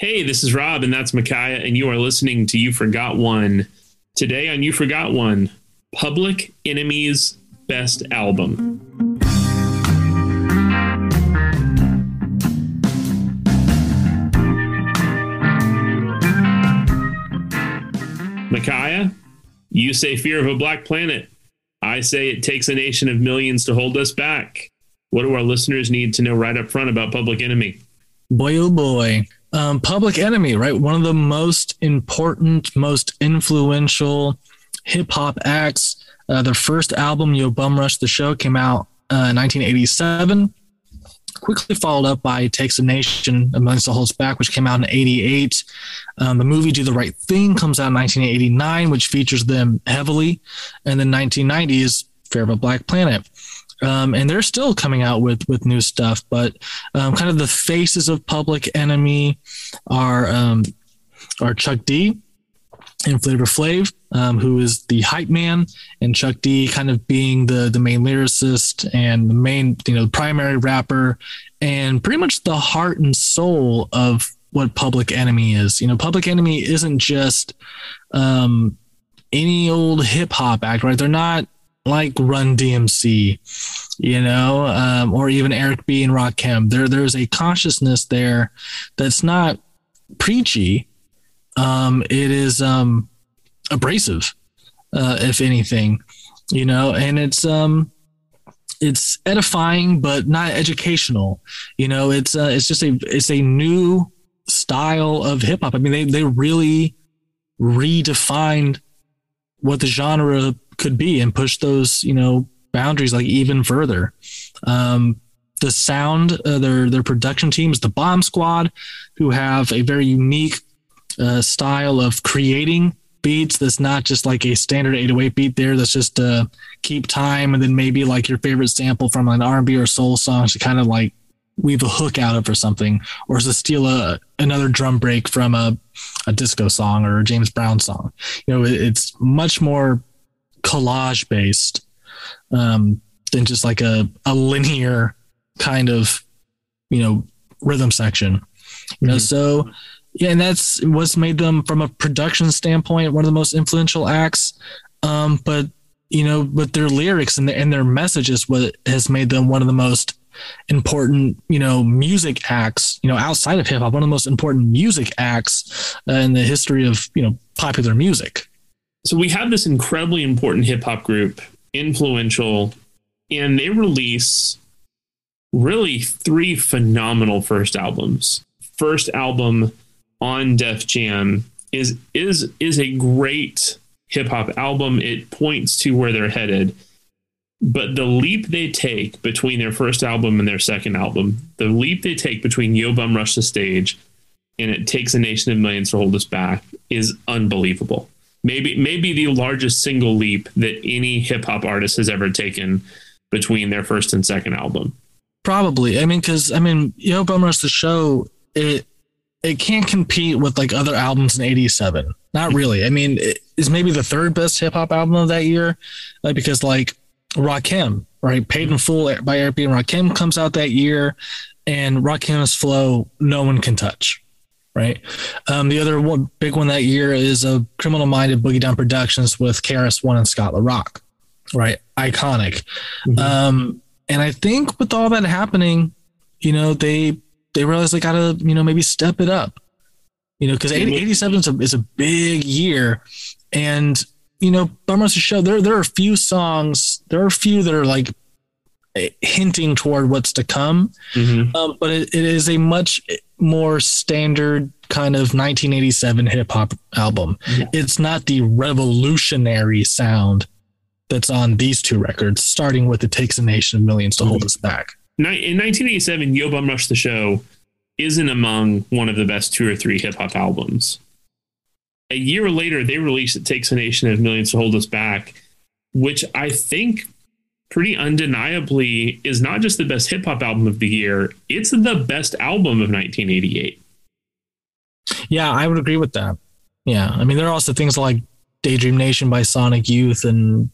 Hey, this is Rob, and that's Micaiah, and you are listening to You Forgot One. Today on You Forgot One, Public Enemy's Best Album. Micaiah, you say Fear of a Black Planet. I say it takes a nation of millions to hold us back. What do our listeners need to know right up front about Public Enemy? Boy, oh boy. Um, Public Enemy, right? One of the most important, most influential hip hop acts. Uh, their first album, Yo Bum Rush the Show, came out uh, in 1987. Quickly followed up by Takes a Nation, Amongst the Holds Back, which came out in 88. Um, the movie Do the Right Thing comes out in 1989, which features them heavily. And then 1990 is Fear of a Black Planet. Um, and they're still coming out with with new stuff. But um, kind of the faces of Public Enemy are um, are Chuck D and Flavor Flav, um, who is the hype man, and Chuck D kind of being the the main lyricist and the main you know primary rapper, and pretty much the heart and soul of what Public Enemy is. You know, Public Enemy isn't just um, any old hip hop act, right? They're not like Run DMC, you know, um, or even Eric B and Rakim. There, there's a consciousness there that's not preachy. Um, it is um, abrasive, uh, if anything, you know, and it's um, it's edifying but not educational. You know, it's uh, it's just a it's a new style of hip hop. I mean, they they really redefined what the genre could be and push those you know boundaries like even further. Um, the sound, uh, their their production team is the Bomb Squad, who have a very unique uh, style of creating beats. That's not just like a standard 808 beat there. That's just uh, keep time and then maybe like your favorite sample from an R&B or soul song to kind of like weave a hook out of or something, or to steal a another drum break from a a disco song or a James Brown song. You know, it, it's much more collage based um, than just like a, a linear kind of you know rhythm section. You know mm-hmm. so yeah and that's what's made them from a production standpoint one of the most influential acts. Um, but you know but their lyrics and, the, and their message is what has made them one of the most important you know music acts you know outside of hip hop one of the most important music acts uh, in the history of you know popular music so we have this incredibly important hip hop group, influential, and they release really three phenomenal first albums. First album on Def Jam is is is a great hip hop album. It points to where they're headed. But the leap they take between their first album and their second album, the leap they take between Yo Bum Rush the Stage and It Takes a Nation of Millions to Hold Us Back is unbelievable maybe maybe the largest single leap that any hip hop artist has ever taken between their first and second album. Probably. I mean, because I mean, Yo Bum Rush the show it it can't compete with like other albums in '87. Not really. I mean, it is maybe the third best hip hop album of that year, like, because like Rakim, right? Paid in Full by Eric B and Rakim comes out that year, and Rakim's flow no one can touch right? Um, the other one, big one that year is a Criminal Minded Boogie Down Productions with KRS One and Scott La Rock, right? Iconic. Mm-hmm. Um, and I think with all that happening, you know, they they realized they got to you know maybe step it up, you know, because 87 is a, is a big year, and you know, Bum Rush Show. There there are a few songs, there are a few that are like hinting toward what's to come. Mm-hmm. Um, but it, it is a much more standard kind of 1987 hip hop album. Yeah. It's not the revolutionary sound that's on these two records, starting with It Takes a Nation of Millions to mm-hmm. Hold Us Back. In 1987, Yo Bum Rush the Show isn't among one of the best two or three hip hop albums. A year later, they released It Takes a Nation of Millions to Hold Us Back, which I think pretty undeniably is not just the best hip hop album of the year, it's the best album of 1988. Yeah, I would agree with that. Yeah. I mean, there are also things like Daydream Nation by Sonic Youth and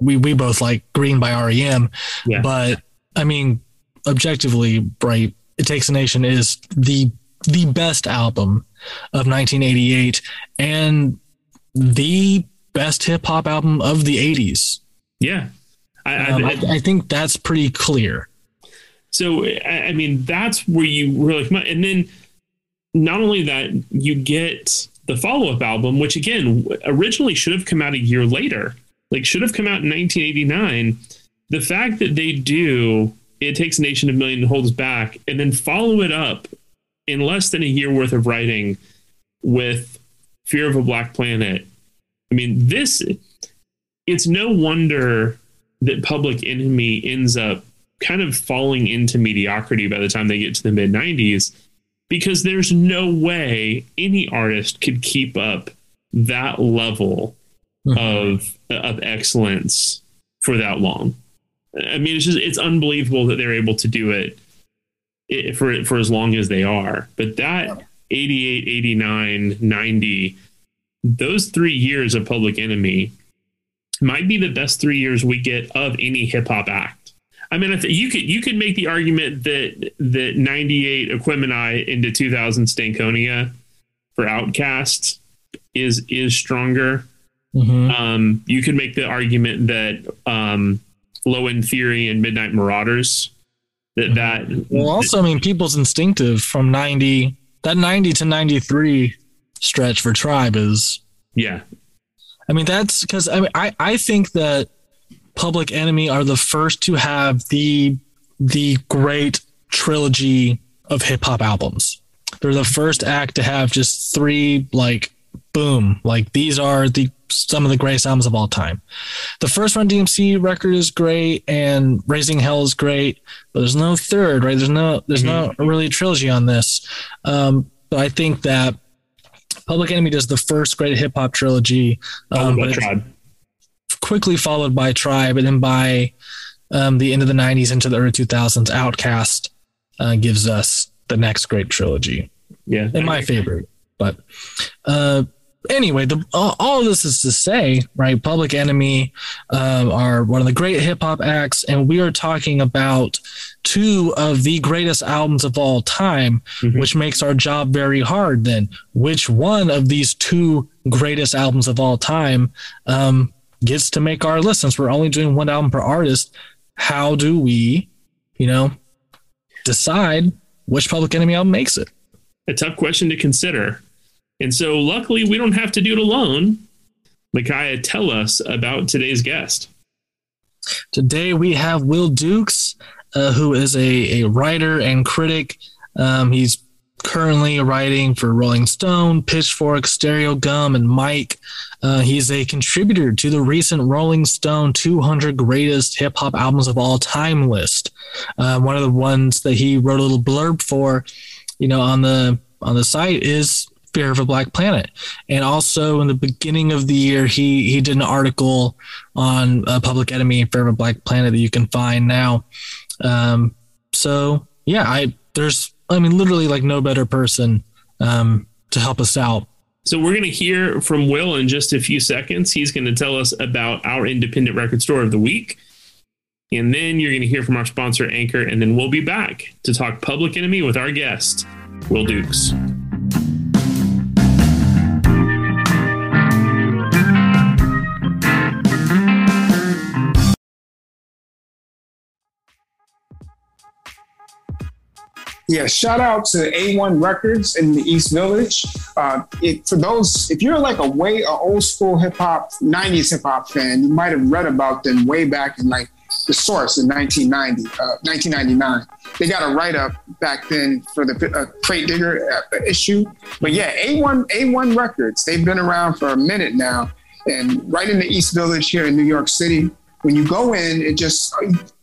we, we both like Green by REM. Yeah. But I mean, objectively, right, It Takes a Nation is the the best album of 1988 and the best hip hop album of the 80s. Yeah. I, um, I, I, think that's pretty clear. So, I mean, that's where you really come out. And then not only that, you get the follow up album, which again, originally should have come out a year later, like should have come out in 1989. The fact that they do It Takes a Nation of Million Holds Back and then follow it up in less than a year worth of writing with Fear of a Black Planet. I mean, this, it's no wonder that Public Enemy ends up kind of falling into mediocrity by the time they get to the mid 90s because there's no way any artist could keep up that level mm-hmm. of of excellence for that long. I mean, it's just it's unbelievable that they're able to do it for for as long as they are. But that 88, 89, 90, those three years of Public Enemy might be the best three years we get of any hip hop act. I mean, you could you could make the argument that that 98 Aquemini into 2000 Stankonia for OutKast is is stronger. Mm-hmm. Um, you could make the argument that um, Low End Theory and Midnight Marauders that that well also i mean people's instinctive from 90 that 90 to 93 stretch for tribe is yeah i mean that's because I, mean, I i think that public enemy are the first to have the the great trilogy of hip-hop albums they're the first act to have just three like boom like these are the some of the greatest albums of all time. The first Run DMC record is great, and Raising Hell is great, but there's no third, right? There's no there's mm-hmm. no really a trilogy on this. Um, but I think that Public Enemy does the first great hip hop trilogy, um, quickly followed by Tribe, and then by um, the end of the '90s into the early 2000s, OutKast uh, gives us the next great trilogy. Yeah, and my favorite. But uh, anyway, the, all, this is to say, right? Public Enemy uh, are one of the great hip hop acts, and we are talking about two of the greatest albums of all time, mm-hmm. which makes our job very hard. Then, which one of these two greatest albums of all time um, gets to make our list? Since we're only doing one album per artist, how do we, you know, decide which Public Enemy album makes it? A tough question to consider. And so, luckily, we don't have to do it alone. Micaiah, tell us about today's guest. Today, we have Will Dukes, uh, who is a, a writer and critic. Um, he's currently writing for Rolling Stone, Pitchfork, Stereogum, and Mic. Uh, he's a contributor to the recent Rolling Stone 200 Greatest Hip Hop Albums of All Time list. Uh, one of the ones that he wrote a little blurb for, you know, on the on the site is Fear of a Black Planet. And also in the beginning of the year, he he did an article on uh, Public Enemy and Fear of a Black Planet that you can find now. Um, so yeah, I there's I mean literally like no better person um, to help us out. So we're going to hear from Will in just a few seconds. He's going to tell us about our independent record store of the week. And then you're going to hear from our sponsor, Anchor, and then we'll be back to talk Public Enemy with our guest, Will Dukes. Yeah, shout out to A1 Records in the East Village. Uh, it, for those, if you're like a way a old school hip hop, 90s hip hop fan, you might have read about them way back in like the source in 1990, uh, 1999. They got a write up back then for the uh, Crate Digger uh, issue. But yeah, A1 A1 Records. They've been around for a minute now, and right in the East Village here in New York City. When you go in, it just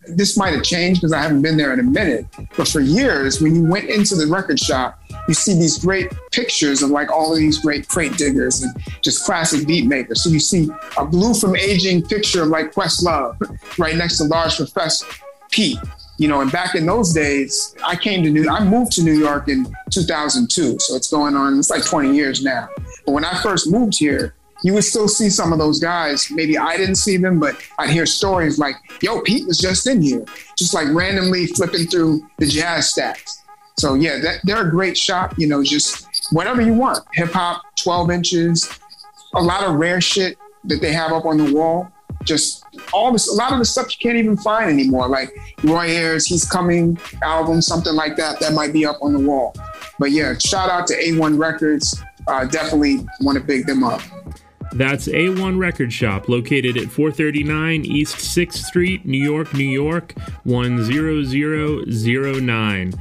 this might have changed because I haven't been there in a minute. But for years, when you went into the record shop, you see these great pictures of like all of these great crate diggers and just classic beat makers. So you see a blue from aging picture of like Questlove right next to Large Professor Pete. You know, and back in those days, I came to New I moved to New York in 2002. So it's going on, it's like 20 years now. But when I first moved here, you would still see some of those guys. Maybe I didn't see them, but I'd hear stories like, yo, Pete was just in here, just like randomly flipping through the jazz stats. So yeah, that, they're a great shop. You know, just whatever you want, hip hop, 12 inches, a lot of rare shit that they have up on the wall. Just all this, a lot of the stuff you can't even find anymore. Like Roy Ayers, He's Coming album, something like that, that might be up on the wall. But yeah, shout out to A1 Records. Uh, definitely want to pick them up. That's A1 Record Shop, located at 439 East 6th Street, New York, New York, 10009.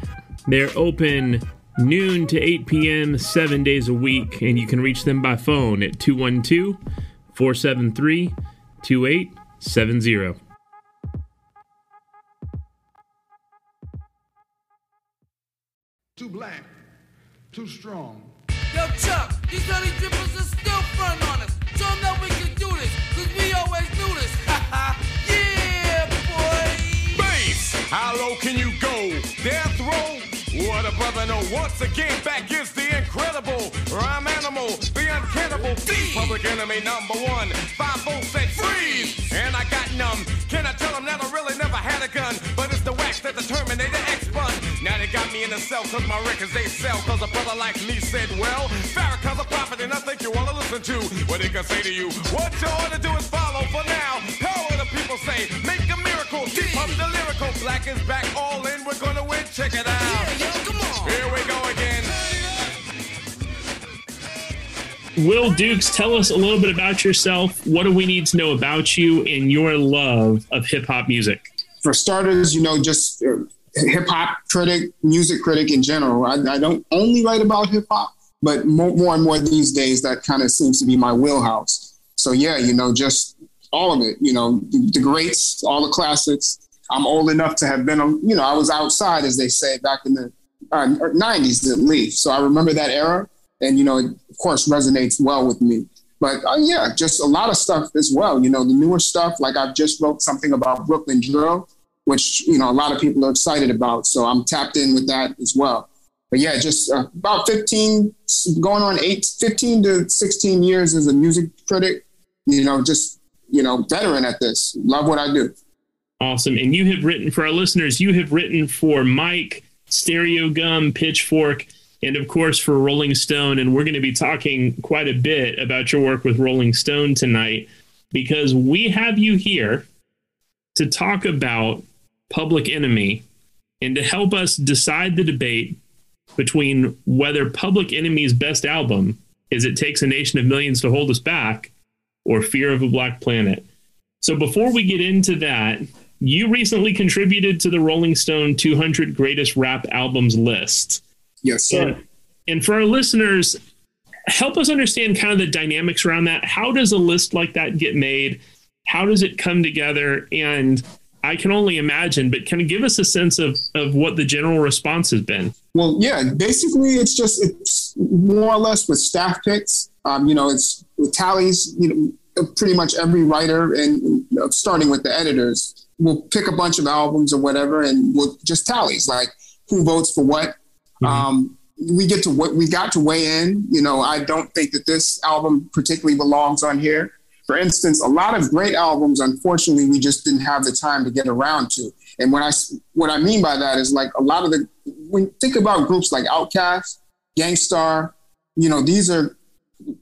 They're open noon to 8 p.m., seven days a week, and you can reach them by phone at 212 473 2870. Too black, too strong. Yo, Chuck, these honey drippers are still front on us. Show them that we can do this, cause we always do this. yeah. Bass, how low can you go? Death row? What a brother know. Once again, back is the incredible rhyme animal, the uncannibal, the public enemy number one. Five volts said freeze, and I got numb. Can I tell them that I really never had a gun? But it's the wax that the Terminator X they got me in the cell cause my records they sell. Cause a brother like me said, well, Farrakhan's a prophet and I think you wanna listen to what he can say to you. What you ought to do is follow for now. Power the people say, make a miracle. Deep up the lyrical. Black is back all in. We're gonna win. Check it out. Yeah, yo, come on. Here we go again. Will Dukes, tell us a little bit about yourself. What do we need to know about you and your love of hip hop music? For starters, you know, just uh, hip hop critic, music critic in general. I, I don't only write about hip hop, but more, more and more these days, that kind of seems to be my wheelhouse. So yeah, you know, just all of it. You know, the, the greats, all the classics. I'm old enough to have been, you know, I was outside, as they say, back in the uh, 90s at least. So I remember that era, and you know, it of course resonates well with me. But uh, yeah, just a lot of stuff as well. You know, the newer stuff. Like I've just wrote something about Brooklyn drill, which you know a lot of people are excited about. So I'm tapped in with that as well. But yeah, just uh, about 15, going on eight, 15 to 16 years as a music critic. You know, just you know, veteran at this. Love what I do. Awesome. And you have written for our listeners, you have written for Mic, Stereo Gum, Pitchfork, and of course for Rolling Stone. And we're going to be talking quite a bit about your work with Rolling Stone tonight because we have you here to talk about Public Enemy and to help us decide the debate between whether Public Enemy's best album is It Takes a Nation of Millions to Hold Us Back or Fear of a Black Planet. So before we get into that, you recently contributed to the Rolling Stone 200 Greatest Rap Albums list. Yes, sir. And, and for our listeners, help us understand kind of the dynamics around that. How does a list like that get made? How does it come together? And I can only imagine, but kind of give us a sense of, of what the general response has been. Well, yeah, basically it's just it's more or less with staff picks. Um, you know, it's with tallies. You know, pretty much every writer and uh, starting with the editors we'll pick a bunch of albums or whatever, and we'll just tallies like who votes for what. Mm-hmm. Um, we get to what we got to weigh in. You know, I don't think that this album particularly belongs on here. For instance, a lot of great albums, unfortunately, we just didn't have the time to get around to. And when I what I mean by that is like a lot of the when think about groups like Outkast, Gang Starr, you know, these are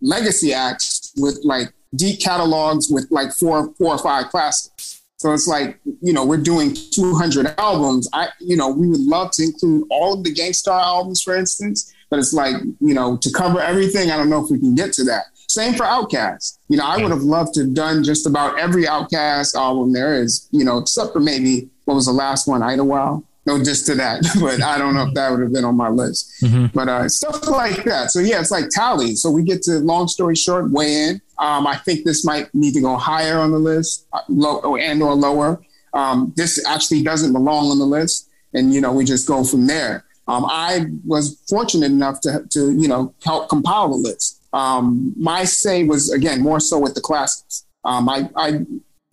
legacy acts with like deep catalogs with like four four or five classics. So it's like, you know, we're doing 200 albums. I, you know, we would love to include all of the Gang Starr albums, for instance, but it's like, you know, to cover everything, I don't know if we can get to that. Same for Outkast. You know, I would have loved to have done just about every Outkast album there is, you know, except for maybe what was the last one, Idlewild no just to that, but I don't know if that would have been on my list. Mm-hmm. But uh, stuff like that. So yeah, it's like tally. So we get to long story short, weigh in. Um, I think this might need to go higher on the list, uh, low and or lower. Um, this actually doesn't belong on the list, and you know we just go from there. Um, I was fortunate enough to to you know help compile the list. Um, my say was again more so with the classics. Um, I, I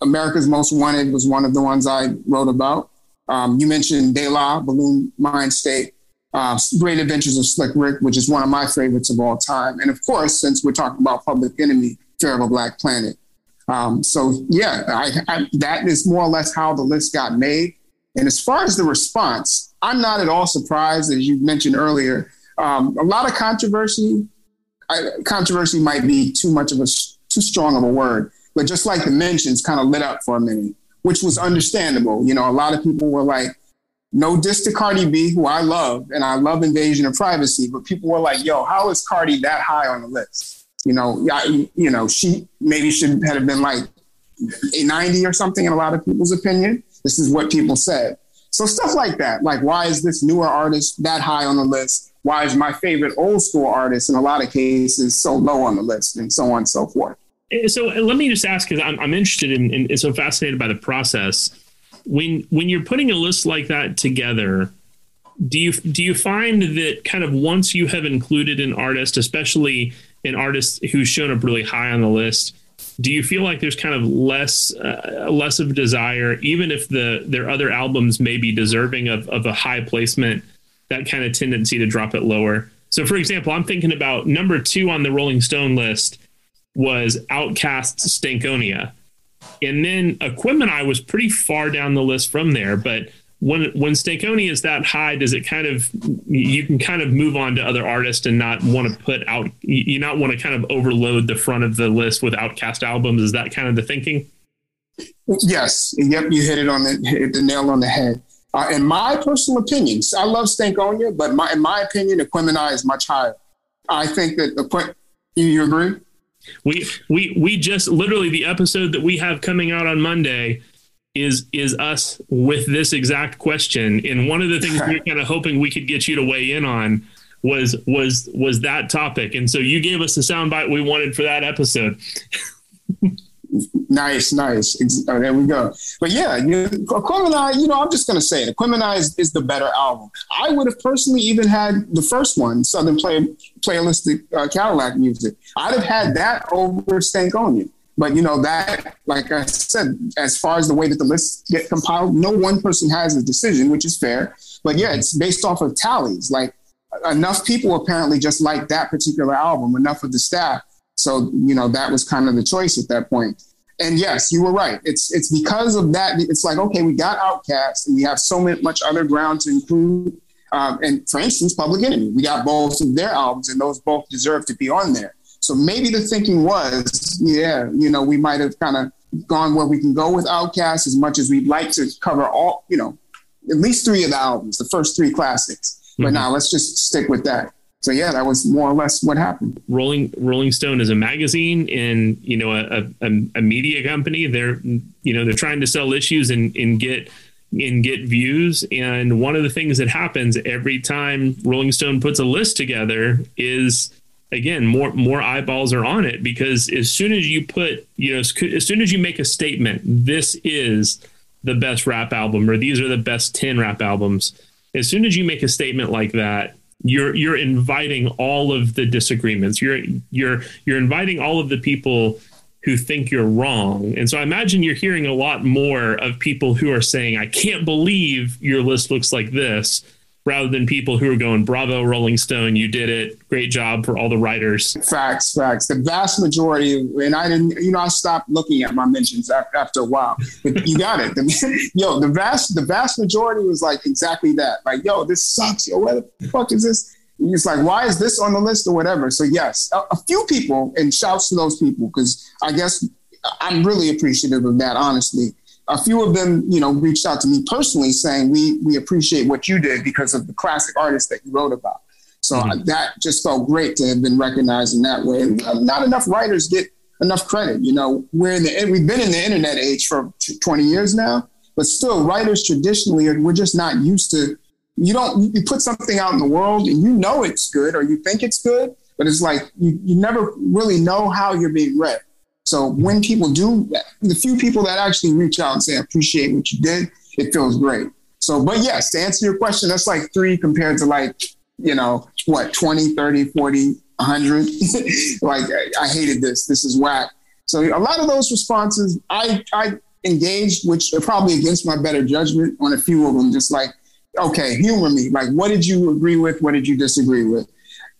America's Most Wanted was one of the ones I wrote about. Um, you mentioned De La, Buhloone Mindstate, uh, Great Adventures of Slick Rick, which is one of my favorites of all time. And of course, since we're talking about Public Enemy, Fear of a Black Planet. Um, so yeah, I, I, that is more or less how the list got made. And as far as the response, I'm not at all surprised, as you mentioned earlier. Um, a lot of controversy. I, controversy might be too much of a too strong of a word, but just like the mentions, kind of lit up for a minute, which was understandable. You know, a lot of people were like, "No diss to Cardi B, who I love, and I love Invasion of Privacy," but people were like, "Yo, how is Cardi that high on the list?" You know, I, you know, she maybe should have been like a 90 or something in a lot of people's opinion. This is what people said. So stuff like that, like why is this newer artist that high on the list? Why is my favorite old school artist in a lot of cases so low on the list, and so on and so forth. Eh, So uh, let me just ask, because I'm, I'm interested in, in, and so fascinated by the process. When when you're putting a list like that together, do you do you find that kind of once you have included an artist, especially an artist who's shown up really high on the list, do you feel like there's kind of less uh, less of a desire, even if the their other albums may be deserving of of a high placement, that kind of tendency to drop it lower? So, for example, I'm thinking about number two on the Rolling Stone list was OutKast's Stankonia. And then Aquemini was pretty far down the list from there. But when when Stankonia is that high, does it kind of you can kind of move on to other artists and not want to put out you not want to kind of overload the front of the list with OutKast albums? Is that kind of the thinking? Yes, yep, you hit it on the hit the nail on the head. Uh, in my personal opinions, I love Stankonia, but my, in my opinion, Aquemini is much higher. I think that Equi- you, you agree? We we we just literally the episode that we have coming out on Monday is is us with this exact question. And one of the things we were kind of hoping we could get you to weigh in on was was was that topic. And so you gave us the soundbite we wanted for that episode. Nice, nice. Oh, there we go. But yeah, you, Aquemini, you know, I'm just going to say it. Aquemini is, is the better album. I would have personally even had the first one, Southern Play, Playalistic uh, Cadillac Music. I'd have had that over Stankonia. But, you know, that, like I said, as far as the way that the lists get compiled, no one person has a decision, which is fair. But yeah, it's based off of tallies. Like enough people apparently just like that particular album, enough of the staff. So, you know, that was kind of the choice at that point. And yes, you were right. It's it's because of that. It's like okay, we got OutKast, and we have so much other ground to include. Um, and for instance, Public Enemy, we got both of their albums, and those both deserve to be on there. So maybe the thinking was, yeah, you know, we might have kind of gone where we can go with OutKast as much as we'd like to cover all, you know, at least three of the albums, the first three classics. But Mhm. now let's just stick with that. So yeah, that was more or less what happened. Rolling Rolling Stone is a magazine and you know a, a, a media company. They're you know they're trying to sell issues and, and get and get views. And one of the things that happens every time Rolling Stone puts a list together is again more more eyeballs are on it because as soon as you put you know as, as soon as you make a statement, this is the best rap album or these are the best 10 rap albums as soon as you make a statement like that you're you're inviting all of the disagreements. You're you're you're inviting all of the people who think you're wrong. And so i imagine you're hearing a lot more of people who are saying i can't believe your list looks like this rather than people who are going bravo rolling stone you did it great job for all the writers Facts, facts. The vast majority, and I didn't, you know, I stopped looking at my mentions after a while. But you got it. The, yo, the vast, the vast majority was like exactly that. Like, yo, this sucks. Yo, what the fuck is this? It's like, why is this on the list or whatever? So yes, a, a few people, and shouts to those people because I guess I'm really appreciative of that. Honestly, a few of them, you know, reached out to me personally saying we we appreciate what you did because of the classic artists that you wrote about. So Mhm. that just felt great to have been recognized in that way. And uh, not enough writers get enough credit. You know, we're in the we've been in the internet age for 20 years now, but still, writers traditionally are, we're just not used to. You don't you put something out in the world and you know it's good or you think it's good, but it's like you, you never really know how you're being read. So when people do, the few people that actually reach out and say, I appreciate what you did, it feels great. So, but yes, to answer your question, that's like three compared to like, you know, what, 20, 30, 40, 100. like, I, I hated this. This is whack. So a lot of those responses, I, I engaged, which are probably against my better judgment on a few of them, just like, okay, humor me. Like, what did you agree with? What did you disagree with?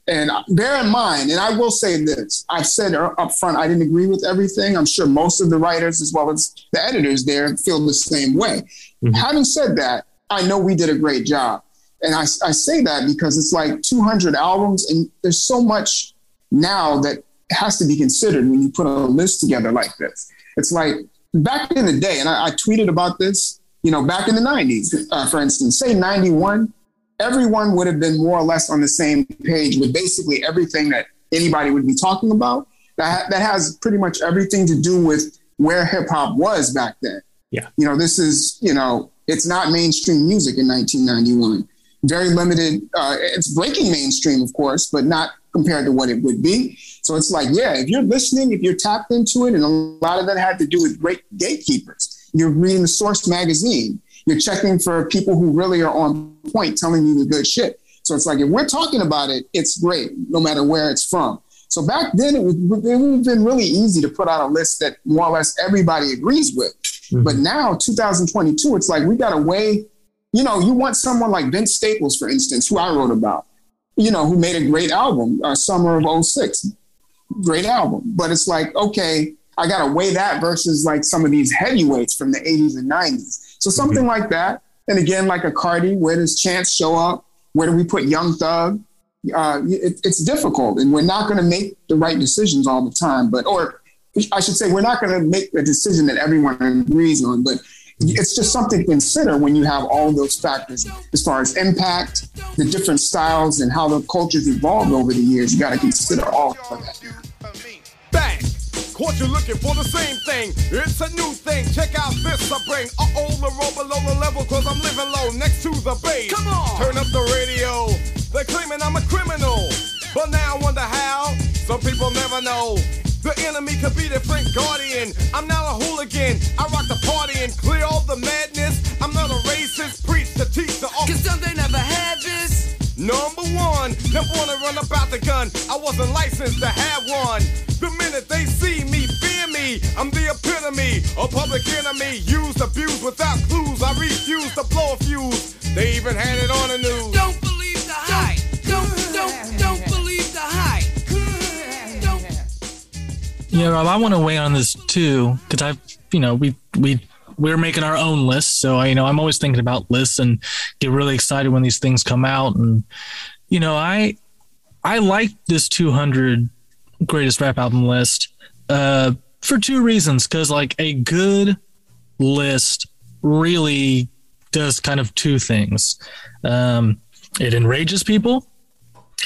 And bear in mind, and I will say this I've said up front, I didn't agree with everything. I'm sure most of the writers, as well as the editors there, feel the same way. Mhm. Having said that, I know we did a great job. And I, I say that because it's like 200 albums, and there's so much now that has to be considered when you put a list together like this. It's like back in the day, and I, I tweeted about this, you know, back in the 90s, uh, for instance, say 91, everyone would have been more or less on the same page with basically everything that anybody would be talking about. That, that has pretty much everything to do with where hip hop was back then. Yeah. You know, this is, you know, it's not mainstream music in 1991. Very limited. Uh, it's breaking mainstream, of course, but not compared to what it would be. So it's like, yeah, if you're listening, if you're tapped into it, and a lot of that had to do with great gatekeepers. You're reading the Source magazine. You're checking for people who really are on point, telling you the good shit. So it's like if we're talking about it, it's great, no matter where it's from. So back then, it, was, it would have been really easy to put out a list that more or less everybody agrees with. Mm-hmm. But now, 2022, it's like we got to weigh. You know, you want someone like Vince Staples, for instance, who I wrote about. You know, who made a great album, uh, Summer of 06. Great album. But it's like, okay, I got to weigh that versus like some of these heavyweights from the 80s and 90s. So something mm-hmm. like that. And again, like a Cardi, where does Chance show up? Where do we put Young Thug? Uh, it, it's difficult, and we're not going to make the right decisions all the time. But, or I should say, we're not going to make a decision that everyone agrees on. But it's just something to consider when you have all those factors as far as impact, the different styles, and how the culture's evolved over the years. You got to consider all of that. Bang! Caught you looking for the same thing. It's a new thing. Check out this I bring. Uh oh, the roll below the level, cause I'm living low next to the base. Come on! Turn up the radio. They're claiming I'm a criminal. But now I wonder how. Some people never know. The enemy could be the Frank Guardian. I'm not a hooligan. I rock the party and clear all the madness. I'm not a racist. Preach the teacher. Cause some Number one, never wanna run about the gun. I wasn't licensed to have one. The minute they see me, fear me. I'm the epitome, a public enemy. Used, abused without clues. I refuse to blow a fuse. They even had it on the news. Don't believe the hype. Don't, don't, don't believe the hype. Don't. Yeah, Rob, I want to weigh on this too because I've, you know, we we we're making our own lists. So I, you know, I'm always thinking about lists and get really excited when these things come out. And you know, I I like this 200 greatest rap album list uh, for two reasons. Because like a good list really does kind of two things. Um, it enrages people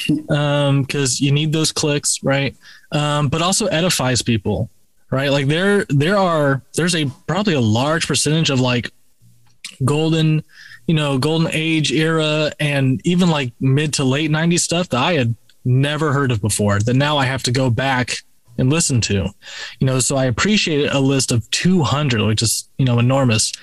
because um, you need those clicks, right? Um, but also edifies people right? Like there there are there's a probably a large percentage of like golden, you know, golden age era and even like mid to late 90s stuff that I had never heard of before that now I have to go back and listen to. You know, so I appreciate a list of 200, which is, you know, enormous,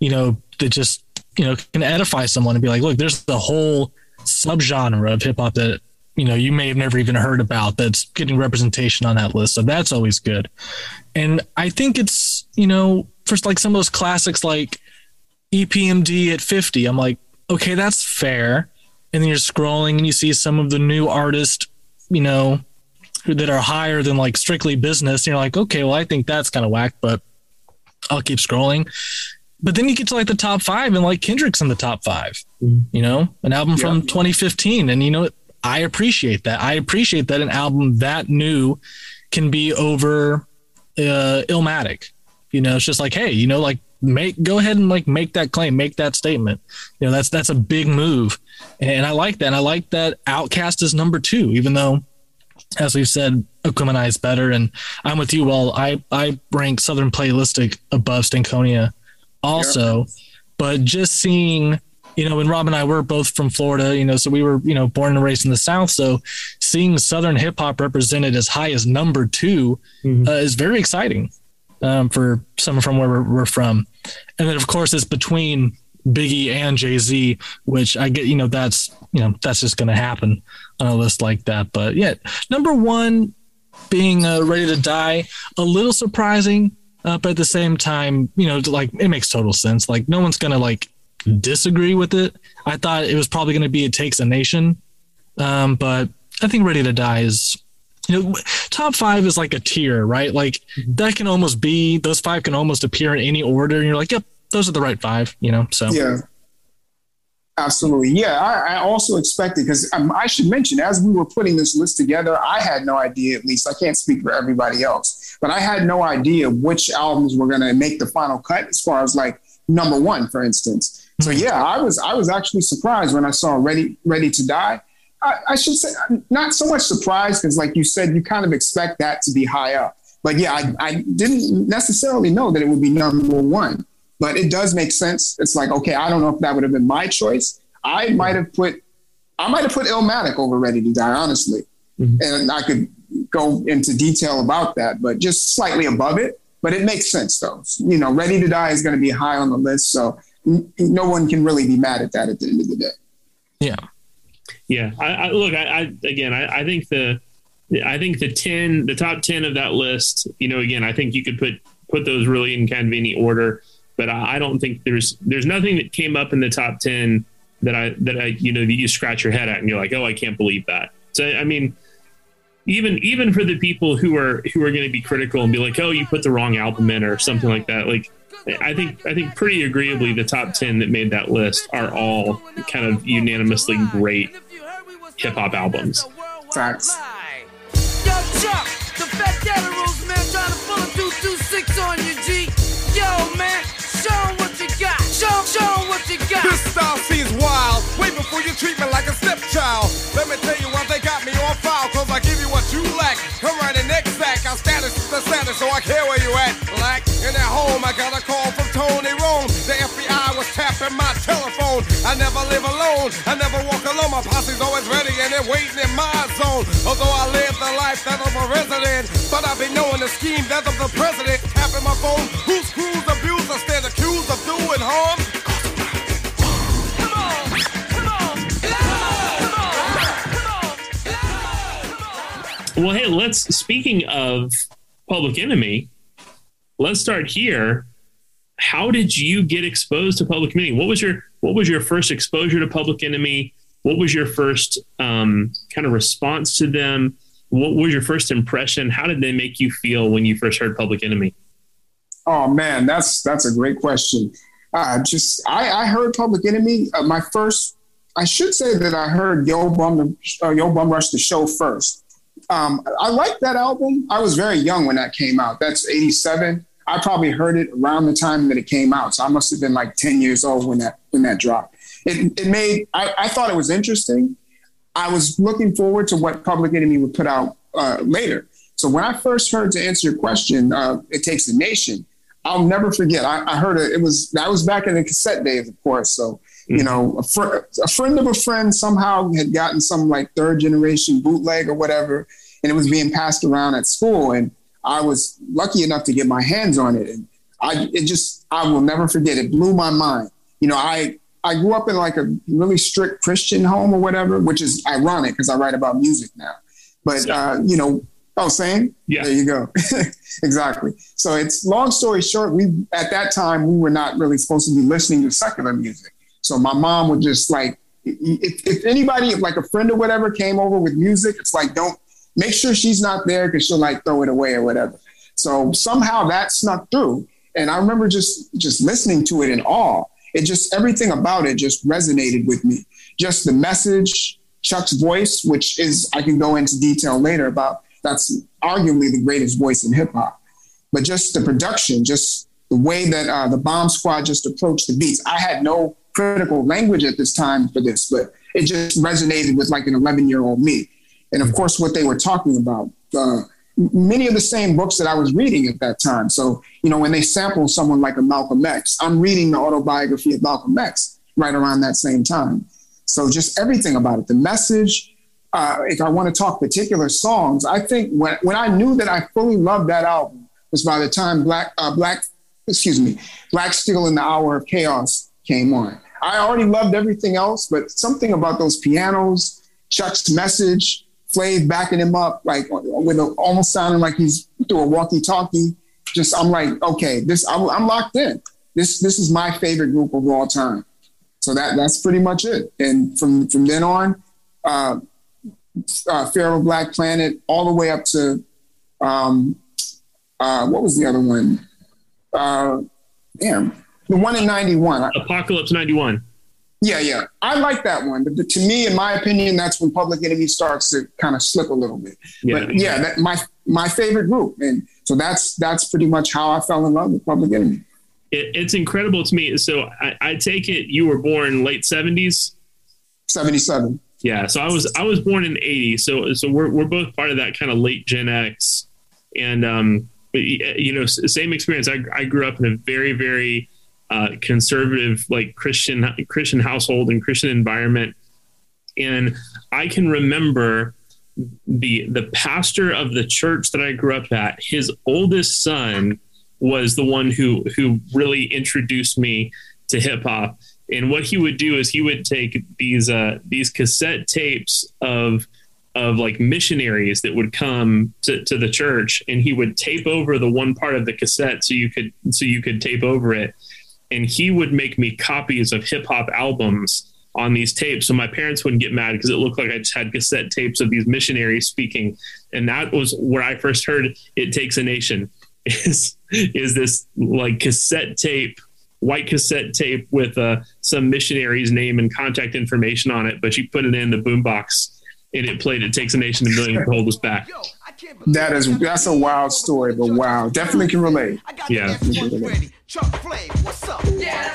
you know, that just, you know, can edify someone and be like, look, there's the whole subgenre of hip hop that you know you may have never even heard about that's getting representation on that list. So that's always good. And i think it's you know first like some of those classics like epmd at 50 i'm like okay that's fair. And then you're scrolling and you see some of the new artists you know that are higher than like strictly business and you're like okay well i think that's kind of whack but i'll keep scrolling. But then you get to like the top five and like kendrick's in the top 5 mm-hmm. you know? An album yeah. from 2015 and you know I appreciate that. I appreciate that an album that new can be over uh, Illmatic. You know, it's just like, hey, you know, like make go ahead and like make that claim, make that statement. You know, that's that's a big move, and I like that. And I like that OutKast is number two, even though, as we've said, Aquemini is better. And I'm with you. Well, I I rank Southern Playlistic above Stankonia, also, but just seeing you know, when Rob and I were both from Florida, you know, so we were, you know, born and raised in the South. So seeing Southern hip hop represented as high as number 2 mm-hmm. uh, is very exciting um, for someone from where we're, we're, from. And then, of course, it's between Biggie and Jay Z, which I get, you know, that's, you know, that's just going to happen on a list like that. But yeah, number one being uh, ready to die, a little surprising. Uh, but at the same time, you know, like it makes total sense. Like no one's gonna like disagree with it. I thought it was probably going to be It Takes a Nation. Um, but I think Ready to Die is, you know, top five is like a tier, right? Like mm-hmm. that can almost be, those five can almost appear in any order. And you're like, yep, those are the right five, you know? So, yeah. Absolutely. Yeah, I, I also expected because um, I should mention as we were putting this list together, I had no idea. At least I can't speak for everybody else, but I had no idea which albums were going to make the final cut as far as like number one, for instance. So yeah, I was I was actually surprised when I saw Ready Ready to Die. I, I should say not so much surprised because, like you said, you kind of expect that to be high up. But yeah, I, I didn't necessarily know that it would be number one but it does make sense. It's like, okay, I don't know if that would have been my choice. I might have put, I might have put Illmatic over Ready to Die, honestly. Mm-hmm. And I could go into detail about that, but just slightly above it. But it makes sense though. You know, Ready to Die is going to be high on the list. So no one can really be mad at that at the end of the day. Yeah. Yeah. I, I look, I, I again, I, I think the, I think the 10, the top 10 of that list, you know, again, I think you could put, put those really in kind of any order but I don't think there's there's nothing that came up in the top ten that I that I you know that you scratch your head at and you're like, oh, I can't believe that. So I mean, even even for the people who are who are going to be critical and be like, oh, you put the wrong album in or something like that, like. I think I think pretty agreeably the top ten that made that list are all kind of unanimously great hip hop albums. Facts. Yo, Chuck, the fat rules, man, trying to pull a 226 on you, G. Yo, man, Show them what you got. Show, show them what you got. This style seems wild. Way before you treat me like a stepchild. Let me tell you why they got me on file. Cause I give you what you lack. Come right in next sack. Our status is the status, so I care where you at. Black. In at home, I got a call from Tony Rome. The FBI was tapping my telephone. I never live alone. I never walk alone. My posse's always ready and they're waiting in my zone. Although I live the life that of a resident. But I be knowing the scheme that of the president. Tapping my phone. Who's crews abuse? I stand accused of doing harm. Well, hey, let's speaking of Public Enemy, let's start here. How did you get exposed to Public Enemy? What was your what was your first exposure to Public Enemy? What was your first um, kind of response to them? What was your first impression? How did they make you feel when you first heard Public Enemy? Oh man, that's that's a great question. Uh, just I, I heard Public Enemy. Uh, my first, I should say that I heard Yo Bum uh, Yo Bum Rush the show first. Um, I like that album. I was very young when that came out. That's '87. I probably heard it around the time that it came out, so I must have been like 10 years old when that when that dropped. It, it made I, I thought it was interesting. I was looking forward to what Public Enemy would put out uh, later. So when I first heard to answer your question, uh, it takes a nation. I'll never forget. I, I heard it. It was that was back in the cassette days, of course. So you know, a, fr- a friend of a friend somehow had gotten some like third generation bootleg or whatever, and it was being passed around at school. And I was lucky enough to get my hands on it, and I it just I will never forget. It blew my mind. You know, I I grew up in like a really strict Christian home or whatever, which is ironic because I write about music now. But uh, you know, oh, same. Yeah, there you go. exactly. So it's long story short. We at that time we were not really supposed to be listening to secular music. So my mom would just like, if, if anybody, like a friend or whatever came over with music, it's like don't make sure she's not there because she'll like throw it away or whatever. So somehow that snuck through, and I remember just just listening to it in awe. It just everything about it just resonated with me. Just the message, Chuck's voice, which is I can go into detail later about. That's arguably the greatest voice in hip hop. But just the production, just the way that uh, the Bomb Squad just approached the beats. I had no critical language at this time for this, but it just resonated with like an 11 year old me. And of course, what they were talking about, uh, many of the same books that I was reading at that time. So, you know, when they sample someone like a Malcolm X, I'm reading the autobiography of Malcolm X right around that same time. So just everything about it, the message. Uh, if I want to talk particular songs, I think when, when I knew that I fully loved that album was by the time Black uh, Black, excuse me, Black Steel in the Hour of Chaos came on. I already loved everything else, but something about those pianos, Chuck's message, Flav backing him up, like with a, almost sounding like he's through a walkie-talkie. Just I'm like, okay, this I'm, I'm locked in. This this is my favorite group of all time. So that that's pretty much it. And from from then on, uh, uh, Fear of a Black Planet, all the way up to um, uh, what was the other one? Uh, damn, the one in '91. Apocalypse '91. Yeah, yeah. I like that one. But to me, in my opinion, that's when Public Enemy starts to kind of slip a little bit. Yeah. But yeah, that my my favorite group. And so that's that's pretty much how I fell in love with Public Enemy. It, it's incredible to me. So I, I take it you were born late seventies. 77. Yeah, so I was I was born in '80, so so we're we're both part of that kind of late Gen X, and um, you know, same experience. I I grew up in a very very uh, conservative like Christian Christian household and Christian environment, and I can remember the the pastor of the church that I grew up at. His oldest son was the one who who really introduced me to hip hop. And what he would do is he would take these uh, these cassette tapes of of like missionaries that would come to, to the church, and he would tape over the one part of the cassette so you could so you could tape over it. And he would make me copies of hip hop albums on these tapes, so my parents wouldn't get mad because it looked like I just had cassette tapes of these missionaries speaking. And that was where I first heard "It Takes a Nation." Is is this like cassette tape white cassette tape with uh, some missionary's name and contact information on it, but you put it in the boombox and it played "It Takes a Nation to Million to Hold Us Back." Yo, I can't believe That is that's a wild story, but wow, definitely can relate. Yeah. the next one ready. Chuck Flame, what's up? Yeah,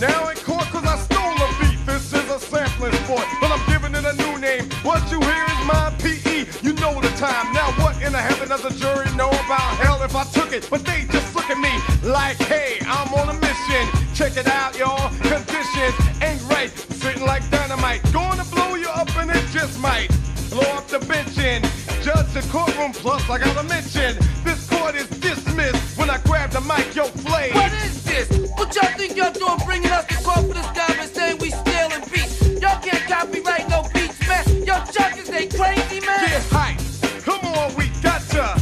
now in court cause I stole a beat. This is a sampling sport, but I'm giving it a new name. What you hear is my PE. You know the time. Now what in the heaven does the jury know about hell if I took it? But they just look at me like, hey, I'm on a mission. Check it out, y'all. Conditions ain't right. Sitting like dynamite. Going to blow you up and it just might. Blow up the bench in. Judge the courtroom plus I gotta mention. This court is dismissed when I grab the mic, yo, flame. What is this? What y'all think y'all doing bringing us to court for this government saying we stealing beats? Y'all can't copyright no beats, man. Yo, is they crazy, man? Get hype. Come on, we gotcha.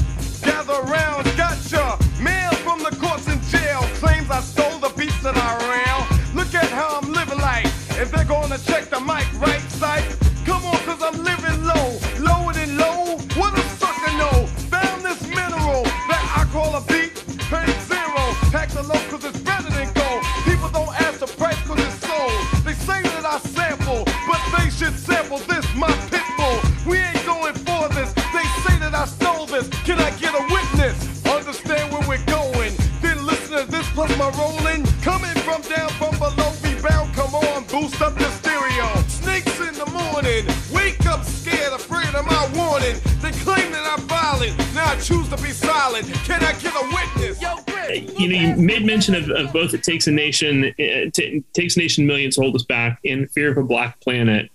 Gather round, gotcha. Man from the courts in jail claims I stole the beats that I ran. Look at how I'm living like. If they're gonna check the mic right should sample this, my pit bull. We ain't going for this. They say that I stole this. Can I get a witness? Understand where we're going. Then listen to this plus my rolling. Coming from down from below, we bound. Come on, boost up the stereo. Snakes in the morning. Wake up scared, afraid of my warning. They claim that I'm violent. Now I choose to be silent. Can I get a witness? Yo, Chris, You know, you made mention of, of both "It Takes a Nation," uh, t- "Takes a Nation Millions to Hold Us Back," and "Fear of a Black Planet."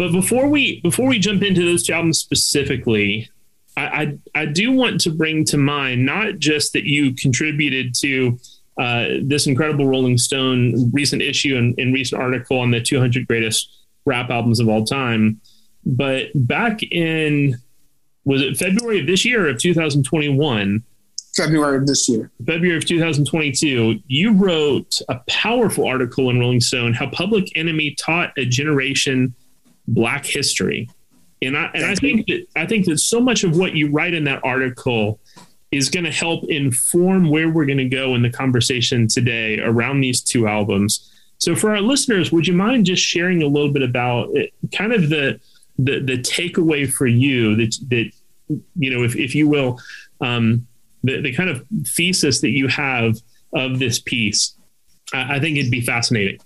But before we before we jump into those two albums specifically, I, I I do want to bring to mind not just that you contributed to uh, this incredible Rolling Stone recent issue and, and recent article on the 200 greatest rap albums of all time, but back in was it February of this year of 2021? February of this year. February of 2022, you wrote a powerful article in Rolling Stone how Public Enemy taught a generation Black history, and I and I think that I think that so much of what you write in that article is going to help inform where we're going to go in the conversation today around these two albums. So, for our listeners, would you mind just sharing a little bit about it, kind of the the the takeaway for you that that you know, if if you will, um, the the kind of thesis that you have of this piece? I, I think it'd be fascinating.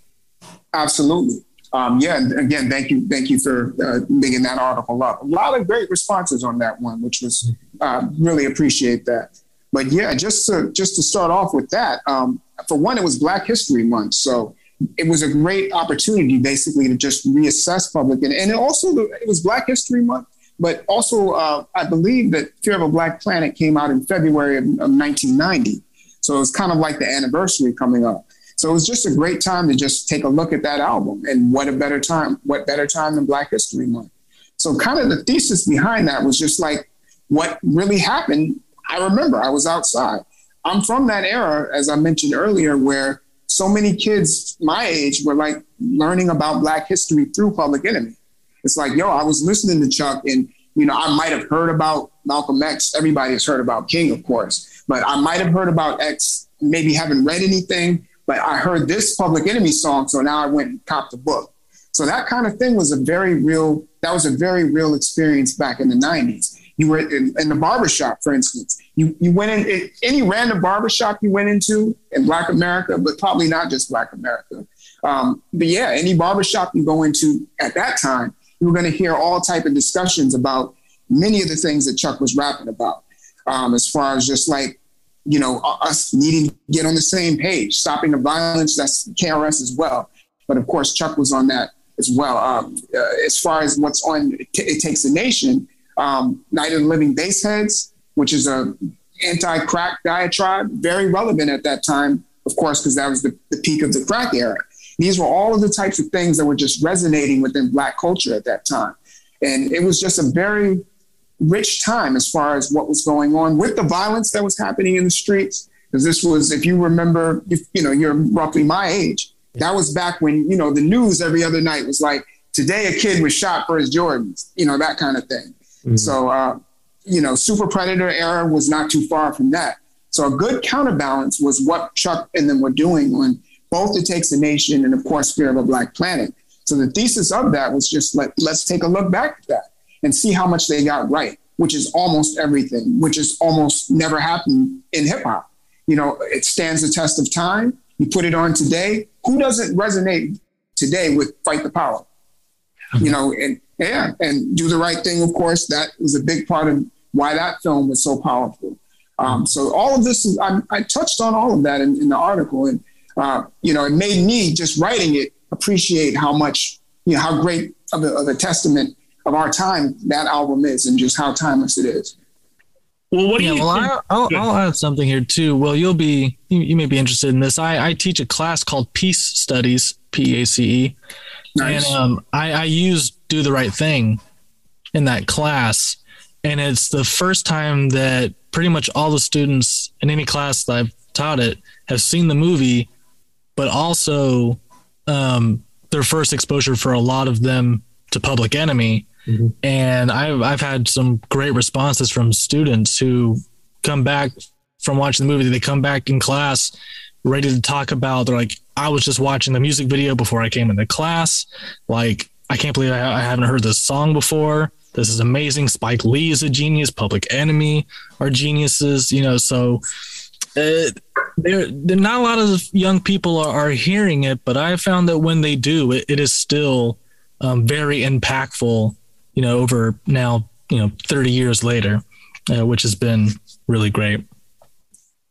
Absolutely. Um, yeah. and Again, thank you. Thank you for uh, digging that article up. A lot of great responses on that one, which was uh, really appreciate that. But yeah, just to just to start off with that. Um, for one, it was Black History Month, so it was a great opportunity, basically, to just reassess public, and, and it also it was Black History Month. But also, uh, I believe that Fear of a Black Planet came out in February of, of 1990. So it was kind of like the anniversary coming up. So it was just a great time to just take a look at that album. And what a better time, what better time than Black History Month? So kind of the thesis behind that was just like what really happened. I remember I was outside. I'm from that era, as I mentioned earlier, where so many kids my age were like learning about Black history through Public Enemy. It's like, yo, I was listening to Chuck and, you know, I might have heard about Malcolm X. Everybody has heard about King, of course, but I might have heard about X, maybe haven't read anything, but I heard this Public Enemy song, so now I went and copped the book. So that kind of thing was a very real. That was a very real experience back in the '90s. You were in, in the barbershop, for instance. You you went in any random barbershop you went into in Black America, but probably not just Black America. Um, but yeah, any barbershop you go into at that time, you were going to hear all type of discussions about many of the things that Chuck was rapping about, um, as far as just like you know us needing to get on the same page, stopping the violence. That's KRS as well. But of course, Chuck was on that as well. Um, uh, as far as what's on It, It Takes a Nation, um, Night of the Living Baseheads, which is a anti-crack diatribe, very relevant at that time, of course, because that was the, the peak of the crack era. These were all of the types of things that were just resonating within Black culture at that time. And it was just a very rich time as far as what was going on with the violence that was happening in the streets. Because this was, if you remember, if you know, you're roughly my age. That was back when you know the news every other night was like, today a kid was shot for his Jordans, you know, that kind of thing. Mm-hmm. So, uh, you know, Super Predator era was not too far from that. So a good counterbalance was what Chuck and them were doing on both It Takes a Nation and, of course, Fear of a Black Planet. So the thesis of that was just let, let's take a look back at that and see how much they got right, which is almost everything, which is almost never happened in hip hop. You know, it stands the test of time. You put it on today. Who doesn't resonate today with Fight the Power? You know, and yeah, and do the right thing. Of course, that was a big part of why that film was so powerful. Um, so all of this is I, I, touched on all of that in, in the article, and uh, you know, it made me just writing it appreciate how much you know how great of a, of a testament of our time that album is, and just how timeless it is. Well, what do yeah, you? Well, I'll, I'll, add something here too. Well, you'll be you, you may be interested in this. I, I teach a class called Peace Studies, P A C E, nice. and um, I, I use Do the Right Thing in that class, and it's the first time that pretty much all the students in any class that I've taught it have seen the movie, but also um, their first exposure for a lot of them to Public Enemy Mm-hmm. And I've I've had some great responses from students who come back from watching the movie. They come back in class ready to talk about. They're like, I was just watching the music video before I came into class. Like, I can't believe I, I haven't heard this song before. This is amazing. Spike Lee is a genius. Public Enemy are geniuses. You know, so uh, there, there not a lot of young people are, are, hearing it, but I found that when they do, it, it is still um, very impactful you know, over now, you know, 30 years later, uh, which has been really great.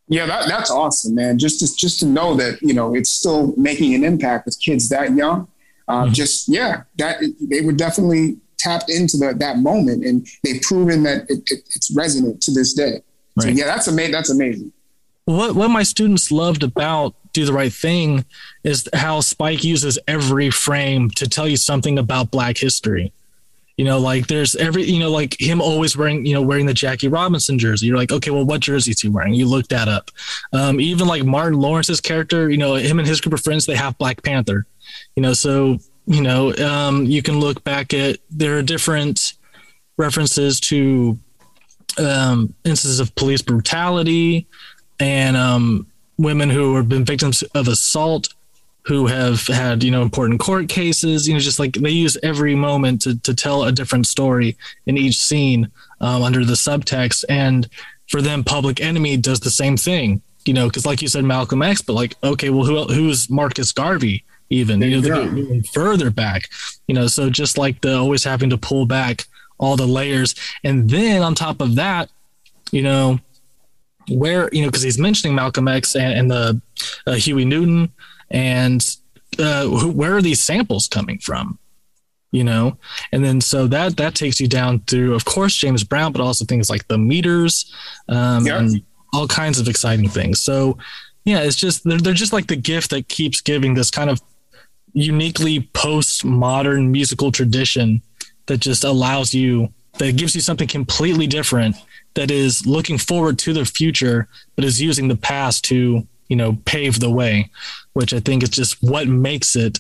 Yeah, that, that's awesome, man. Just to, just to know that, you know, it's still making an impact with kids that young. Uh, mm-hmm. Just, yeah, that they were definitely tapped into the, that moment and they've proven that it, it, it's resonant to this day. Right. So yeah, that's amazing. That's amazing. What, what my students loved about do the right thing is how Spike uses every frame to tell you something about Black history. You know, like there's every, you know, like him always wearing, you know, wearing the Jackie Robinson jersey. You're like, okay, well, what jersey is he wearing? You look that up. Um, even like Martin Lawrence's character, you know, him and his group of friends, they have Black Panther. You know, so you know, um, you can look back at there are different references to um, instances of police brutality and um, women who have been victims of assault who have had you know important court cases you know just like they use every moment to, to tell a different story in each scene um, under the subtext. And for them public enemy does the same thing you know because like you said malcolm x but like okay well who who's marcus garvey even you know they're further back you know so just like the always having to pull back all the layers. And then on top of that you know where you know because he's mentioning malcolm x and, and the uh, huey newton and uh, where are these samples coming from? You know, and then so that that takes you down through, of course, James Brown, but also things like the meters um, and all kinds of exciting things. So, yeah, it's just they're, they're just like the gift that keeps giving this kind of uniquely postmodern musical tradition that just allows you that gives you something completely different that is looking forward to the future but is using the past to you know pave the way which I think is just what makes it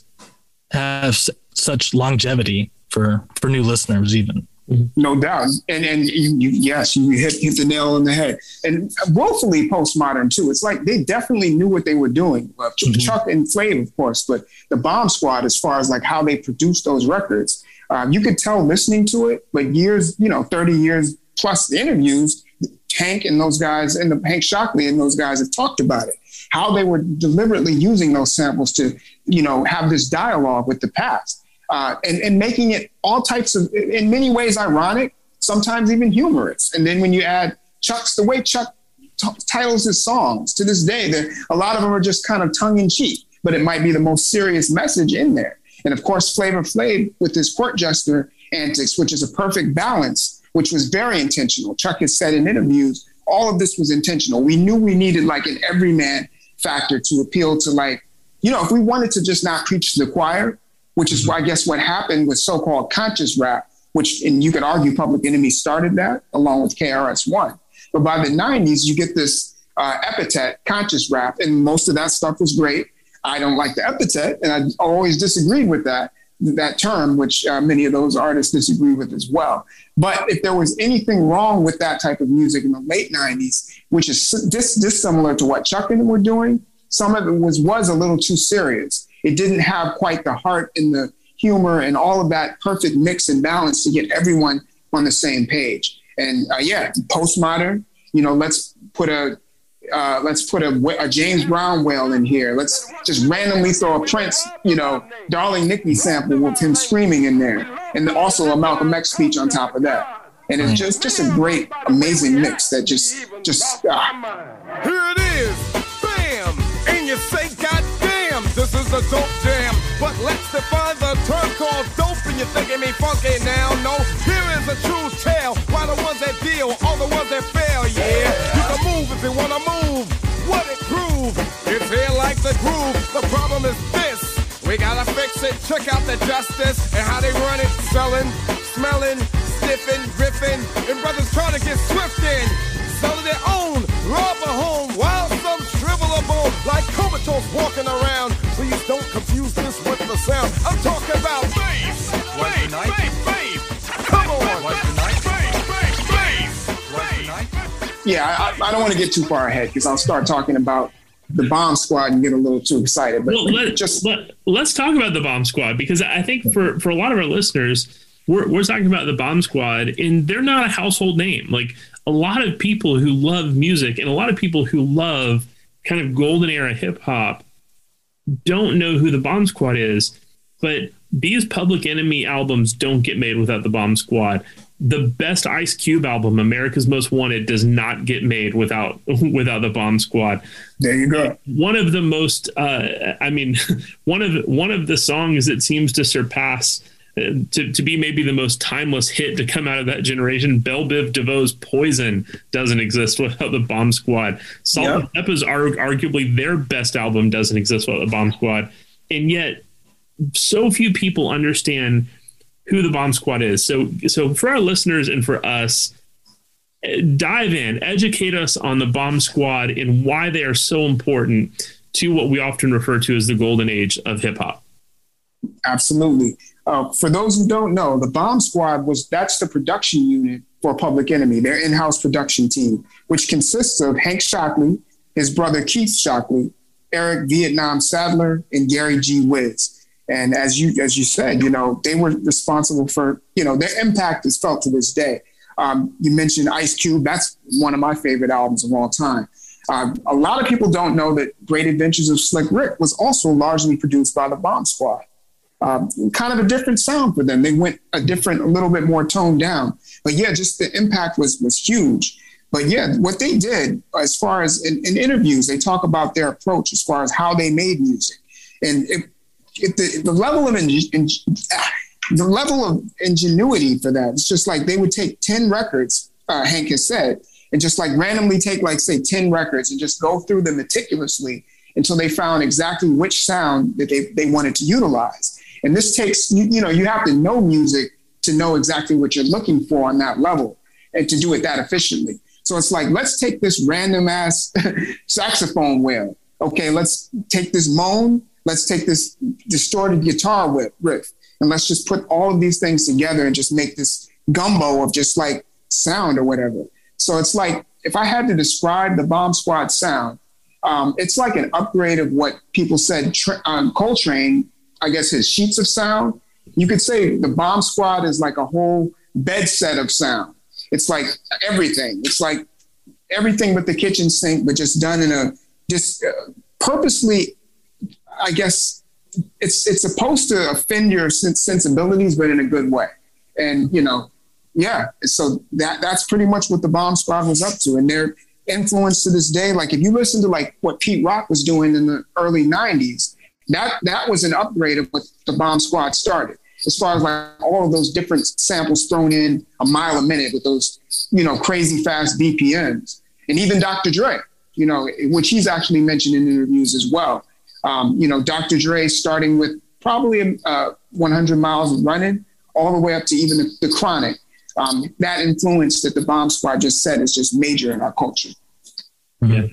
have such longevity for for new listeners even. No doubt, and and you, you, yes, you hit hit the nail on the head, and woefully postmodern too. It's like they definitely knew what they were doing. Uh, Ch- Chuck and Flav, of course, but the Bomb Squad, as far as like how they produced those records, um, you could tell listening to it. But years, you know, thirty years plus the interviews, Hank and those guys, and the Hank Shocklee and those guys have talked about it. How they were deliberately using those samples to, you know, have this dialogue with the past uh, and, and making it all types of, in many ways, ironic, sometimes even humorous. And then when you add Chuck's, the way Chuck t- titles his songs to this day, a lot of them are just kind of tongue in cheek, but it might be the most serious message in there. And of course, Flavor Flav with his court jester antics, which is a perfect balance, which was very intentional. Chuck has said in interviews, all of this was intentional. We knew we needed like an everyman factor to appeal to like, you know, if we wanted to just not preach to the choir, which is why I guess what happened with so-called conscious rap, which and you could argue Public Enemy started that along with KRS One. But by the '90s, you get this uh, epithet, conscious rap, and most of that stuff was great. I don't like the epithet, and I always disagreed with that that term, which uh, many of those artists disagree with as well. But if there was anything wrong with that type of music in the late '90s, which is dis- dissimilar to what Chuck and them were doing, some of it was was a little too serious it didn't have quite the heart and the humor and all of that perfect mix and balance to get everyone on the same page. And uh, yeah, postmodern. You know, let's put a uh, let's put a, a, James Brown wail in here. Let's just randomly throw a Prince, you know, Darling Nikki sample with him screaming in there, and also a Malcolm X speech on top of that. And it's just just a great, amazing mix that just just. Uh, here it is, bam, and you say, God damn, this is a dope jam, but let's define the term called dope. And you're thinking me funky now? No, here is a true tale. Why the ones that deal, all the ones that fail, yeah. You can move if you wanna move. What it prove? It's here like the groove. The problem is this. We gotta fix it. Check out the justice and how they run it. Selling, smelling, sniffing, riffing, and brothers trying to get swift in. Selling their own, rob a home, while some shrivel a bone like comatose walking around. Please don't confuse this with the sound. I'm talking about bass. Bass, Yeah, I, I don't want to get too far ahead because I'll start talking about the bomb squad and get a little too excited. But well, let, just let, let's talk about the bomb squad because I think for for a lot of our listeners, we're we're talking about the bomb squad and they're not a household name. Like a lot of people who love music and a lot of people who love kind of golden era hip hop don't know who the Bomb Squad is, but these Public Enemy albums don't get made without the Bomb Squad. The best Ice Cube album, America's Most Wanted, does not get made without without the Bomb Squad. There you go. One of the most, uh, I mean, one of one of the songs that seems to surpass to, to be maybe the most timeless hit to come out of that generation. Bell Biv DeVoe's Poison doesn't exist without the Bomb Squad. Salt yep. is arguably their best album doesn't exist without the Bomb Squad. And yet, so few people understand who the Bomb Squad is. So, so for our listeners and for us, dive in, educate us on the Bomb Squad and why they are so important to what we often refer to as the golden age of hip hop. Absolutely. Uh, for those who don't know, the Bomb Squad was that's the production unit for Public Enemy, their in-house production team, which consists of Hank Shocklee, his brother Keith Shocklee, Eric Vietnam Sadler, and Gary G. Wiz. And as you as you said, you know, they were responsible for, you know, their impact is felt to this day. Um, you mentioned Ice Cube. That's one of my favorite albums of all time. Uh, a lot of people don't know that Great Adventures of Slick Rick was also largely produced by the Bomb Squad um, kind of a different sound for them. They went a different, a little bit more toned down. But yeah, just the impact was was huge. But yeah, what they did as far as in, in interviews, they talk about their approach as far as how they made music, and it, the, the level of in, in, the level of ingenuity for that. It's just like they would take ten records. Uh, Hank has said, and just like randomly take like say 10 records and just go through them meticulously until they found exactly which sound that they, they wanted to utilize and this takes, you, you know, you have to know music to know exactly what you're looking for on that level and to do it that efficiently. So it's like, let's take this random ass saxophone wail. Okay, let's take this moan. Let's take this distorted guitar riff, and let's just put all of these things together and just make this gumbo of just like sound or whatever. So it's like if I had to describe the Bomb Squad sound, um, it's like an upgrade of what people said tra- um, Coltrane. I guess his sheets of sound. You could say the Bomb Squad is like a whole bed set of sound. It's like everything. It's like everything but the kitchen sink, but just done in a just uh, purposely. I guess it's it's supposed to offend your sensibilities, but in a good way. And you know, yeah. So that that's pretty much what the Bomb Squad was up to, and their influence to this day. Like if you listen to like what Pete Rock was doing in the early '90s, that that was an upgrade of what the Bomb Squad started. As far as like all of those different samples thrown in a mile a minute with those, you know, crazy fast BPMs, and even Dr. Dre, you know, which he's actually mentioned in interviews as well. Um, you know, Dr. Dre starting with probably uh, 100 miles of running all the way up to even the, the Chronic. Um, that influence that the Bomb Squad just said is just major in our culture. Yeah.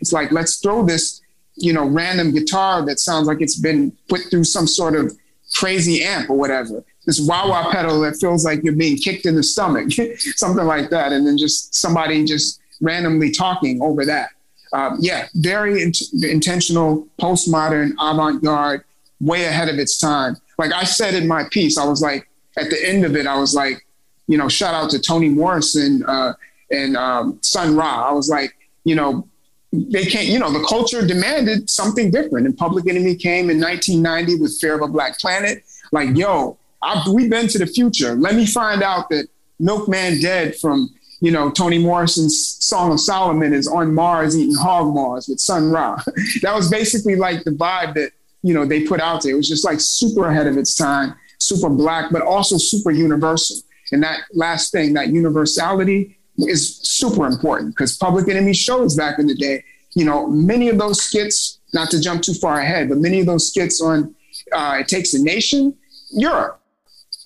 It's like let's throw this, you know, random guitar that sounds like it's been put through some sort of crazy amp or whatever. This wah wah pedal that feels like you're being kicked in the stomach, something like that, and then just somebody just randomly talking over that. Um, yeah, very int- intentional, postmodern, avant-garde, way ahead of its time. Like I said in my piece, I was like, at the end of it, I was like, you know, shout out to Toni Morrison uh, and um, Sun Ra. I was like, you know, they can't, you know, the culture demanded something different. And Public Enemy came in 1990 with Fear of a Black Planet. Like, yo, I've, we've been to the future. Let me find out that Milkman Dead from, you know, Toni Morrison's Song of Solomon is on Mars eating hog maws with Sun Ra. that was basically like the vibe that, you know, they put out there. It was just like super ahead of its time, super black, but also super universal. And that last thing, that universality is super important because Public Enemy shows back in the day, you know, many of those skits, not to jump too far ahead, but many of those skits on uh, It Takes a Nation, Europe,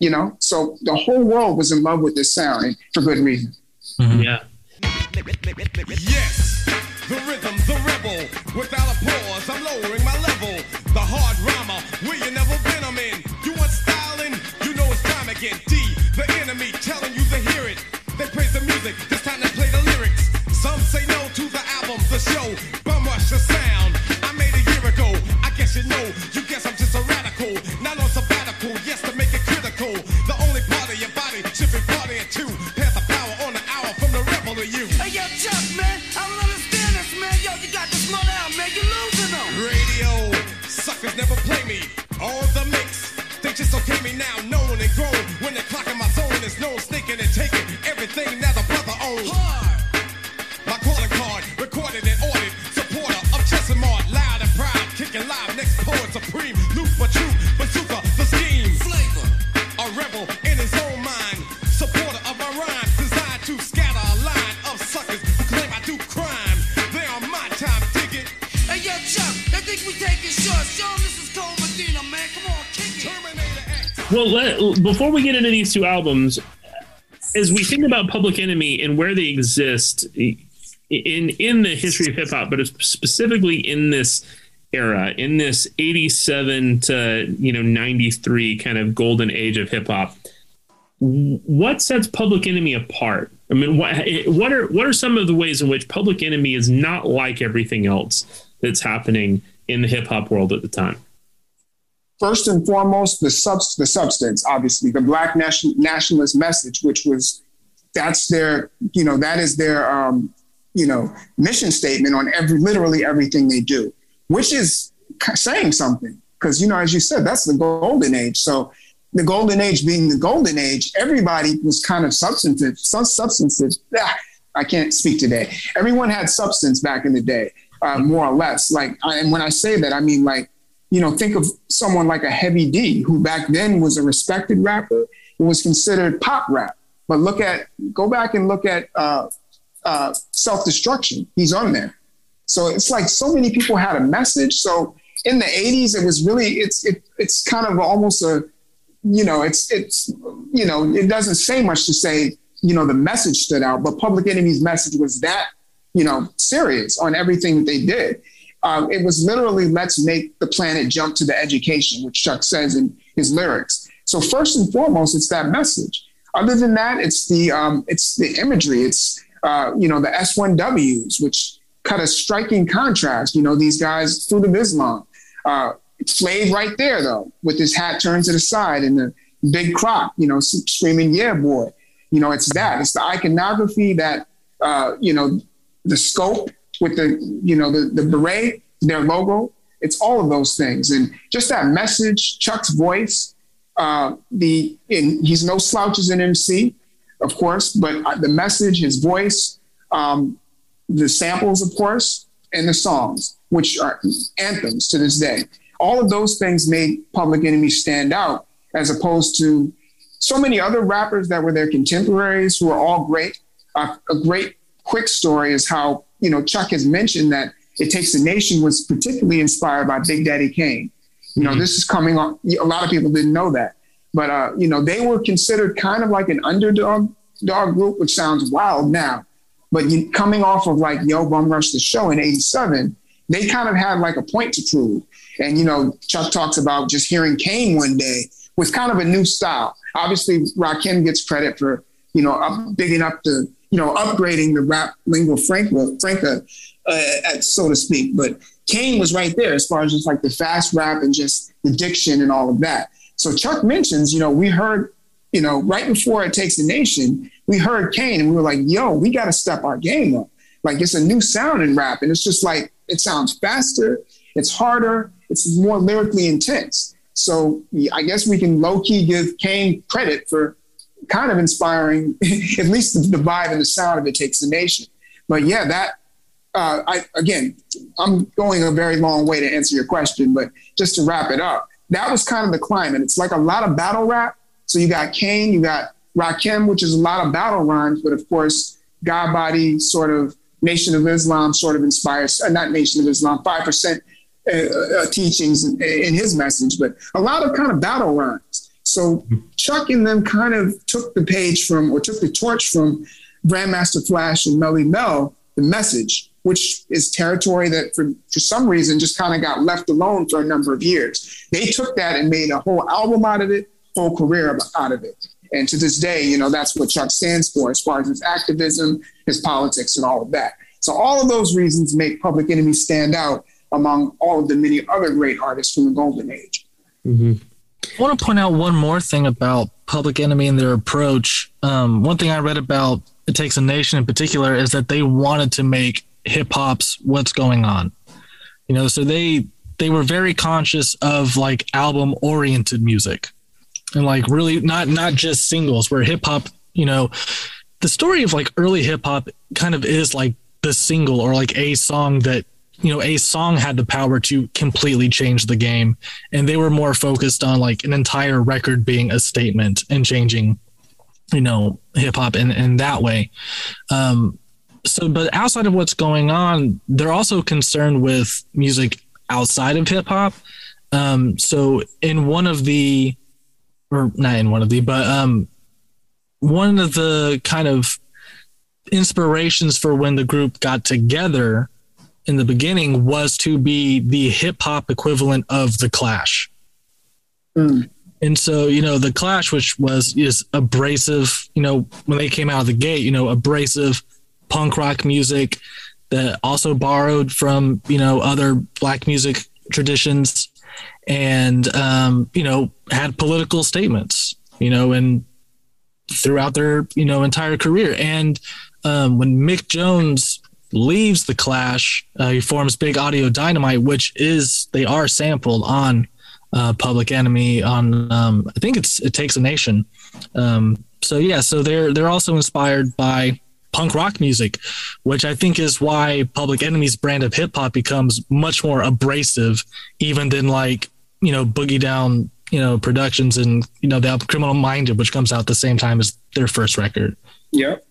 you know, so the whole world was in love with this sound and for good reason. Mm-hmm. Yeah. Yes, the rhythm, before we get into these two albums, as we think about Public Enemy and where they exist in in the history of hip hop, but specifically in this era, in this '87 to you know '93 kind of golden age of hip hop, what sets Public Enemy apart? I mean, what what are what are some of the ways in which Public Enemy is not like everything else that's happening in the hip hop world at the time? First and foremost, the subs the substance, obviously, the black nation- nationalist message, which was that's their, you know, that is their, um, you know, mission statement on every literally everything they do, which is saying something because you know, as you said, that's the golden age. So the golden age being the golden age, everybody was kind of substantive, some substantive. Ah, I can't speak today. Everyone had substance back in the day, uh, more or less. Like, I, and when I say that, I mean like you know, think of someone like a Heavy D, who back then was a respected rapper. It was considered pop rap. But look at, go back and look at uh, uh, Self Destruction. He's on there. So it's like so many people had a message. So in the 80s, it was really, it's, it, it's kind of almost a, you know, it's, it's, you know, it doesn't say much to say, you know, the message stood out, but Public Enemy's message was that, you know, serious on everything that they did. Um, it was literally let's make the planet jump to the education, which Chuck says in his lyrics. So first and foremost, it's that message. other than that, it's the um, it's the imagery. It's uh, you know the S1Ws, which cut a striking contrast. You know these guys, Fruit of Islam. Uh, Flav right there though, with his hat turned to the side and the big crop, you know, screaming, "Yeah, boy!" You know, it's that. It's the iconography that uh, you know, the scope with the you know the the beret, their logo. It's all of those things, and just that message. Chuck's voice. Uh, the and he's no slouch as an MC, of course, but uh, the message, his voice, um, the samples, of course, and the songs, which are anthems to this day. All of those things made Public Enemy stand out as opposed to so many other rappers that were their contemporaries who are all great. Uh, a great quick story is how, you know, Chuck has mentioned that It Takes a Nation was particularly inspired by Big Daddy Kane. You know, mm-hmm. this is coming on, a lot of people didn't know that. But, uh, you know, they were considered kind of like an underdog dog group, which sounds wild now. But you, coming off of like Yo Bum Rush the Show in 87, they kind of had like a point to prove. And, you know, Chuck talks about just hearing Kane one day was kind of a new style. Obviously, Rakim gets credit for, you know, up, bigging up the, you know, upgrading the rap lingua franca, franca uh, so to speak. But Kane was right there as far as just like the fast rap and just the diction and all of that. So Chuck mentions, you know, we heard, you know, right before It Takes a Nation, we heard Kane and we were like, yo, we got to step our game up. Like it's a new sound in rap. And it's just like, it sounds faster, it's harder, it's more lyrically intense. So I guess we can low key give Kane credit for kind of inspiring at least the, the vibe and the sound of It Takes a Nation. But yeah, that uh, I again, I'm going a very long way to answer your question, but just to wrap it up, that was kind of the climate. It's like a lot of battle rap. So you got Kane, you got Rakim, which is a lot of battle rhymes, but of course, God Body sort of Nation of Islam sort of inspires, uh, not Nation of Islam, 5% uh, uh, teachings in, in, his message, but a lot of kind of battle rhymes. So Chuck and them kind of took the page from, or took the torch from Grandmaster Flash and Melle Mel, the message, which is territory that for, for some reason just kind of got left alone for a number of years. They took that and made a whole album out of it, whole career out of it. And to this day, you know, that's what Chuck stands for as far as his activism, his politics, and all of that. So all of those reasons make Public Enemy stand out among all of the many other great artists from the golden age. Mm-hmm. I want to point out one more thing about Public Enemy and their approach. Um, one thing I read about It Takes a Nation in particular is that they wanted to make hip hop's What's Going On. You know, so they they were very conscious of like album oriented music and like really not not just singles where hip hop, you know, the story of like early hip hop kind of is like the single or like a song that you know a song had the power to completely change the game. And they were more focused on like an entire record being a statement and changing you know hip hop in in that way. Um so but outside of what's going on they're also concerned with music outside of hip hop. Um so in one of the or not in one of the but um one of the kind of inspirations for when the group got together in the beginning was to be the hip hop equivalent of the Clash. Mm. And so, you know, the Clash, which was is abrasive, you know, when they came out of the gate, you know, abrasive punk rock music that also borrowed from, you know, other black music traditions and um, you know, had political statements, you know, and throughout their, you know, entire career. And um, when Mick Jones leaves the Clash, uh, he forms Big Audio Dynamite, which is they are sampled on uh, Public Enemy on um, I think it's It Takes a Nation. Um, so yeah, so they're they're also inspired by punk rock music, which I think is why Public Enemy's brand of hip hop becomes much more abrasive, even than like you know Boogie Down you know productions and you know the Criminal Minded, which comes out the same time as their first record. Yep.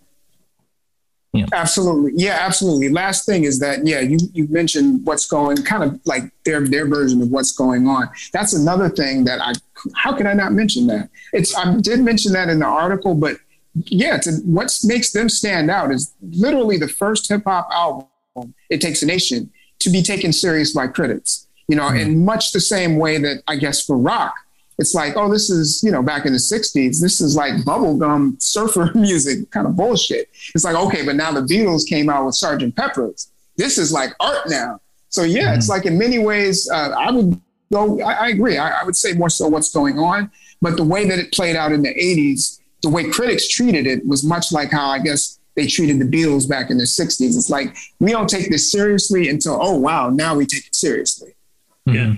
Yeah. Absolutely. Yeah, absolutely. Last thing is that, yeah, you, you mentioned what's going kind of like their, their version of what's going on. That's another thing that I, how can I not mention that? It's, I did mention that in the article, but yeah, to, what makes them stand out is literally the first hip hop album, It Takes a Nation, to be taken serious by critics. You know, mm-hmm. in much the same way that I guess for rock, it's like, oh, this is, you know, back in the 60s, this is like bubblegum surfer music kind of bullshit. It's like, okay, but now the Beatles came out with Sergeant Pepper's. This is like art now. So yeah, mm-hmm. it's like in many ways, uh, I would go, I, I agree. I, I, would say more so what's going on. But the way that it played out in the 80s, the way critics treated it was much like how I guess they treated the Beatles back in the 60s. It's like, we don't take this seriously until, oh, wow, now we take it seriously. Yeah.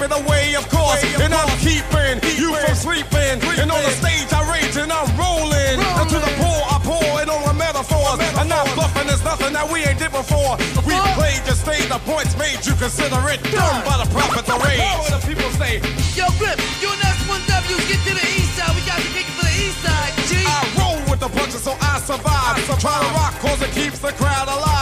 Keep it away, of course, and I'm keeping you from sleeping. And on the stage, I rage and I'm rolling. And to the poor, I pour it on a metaphor. I'm not bluffing, there's nothing that we ain't did before. We played the stage, the points made, you consider it done by the prophets of rage. What the people say? Yo, Griff, you and S1W, get to the east side. We got to kick it for the east side, G. I roll with the punches, so I survive. I survive. Try to rock, cause it keeps the crowd alive.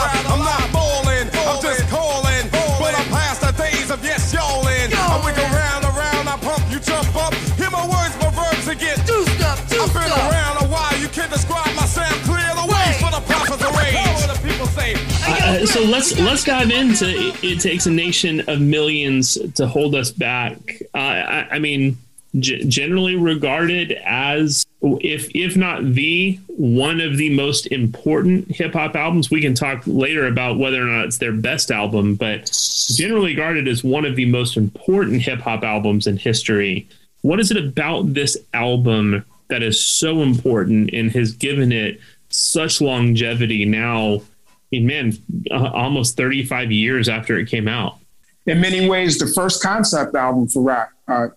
So let's let's dive into it, it takes a nation of millions to hold us back. Uh, I, I mean, g- generally regarded as if if not the one of the most important hip hop albums. We can talk later about whether or not it's their best album, but generally regarded as one of the most important hip hop albums in history. What is it about this album that is so important and has given it such longevity now? I mean, man, uh, almost 35 years after it came out. In many ways, the first concept album for rap, uh,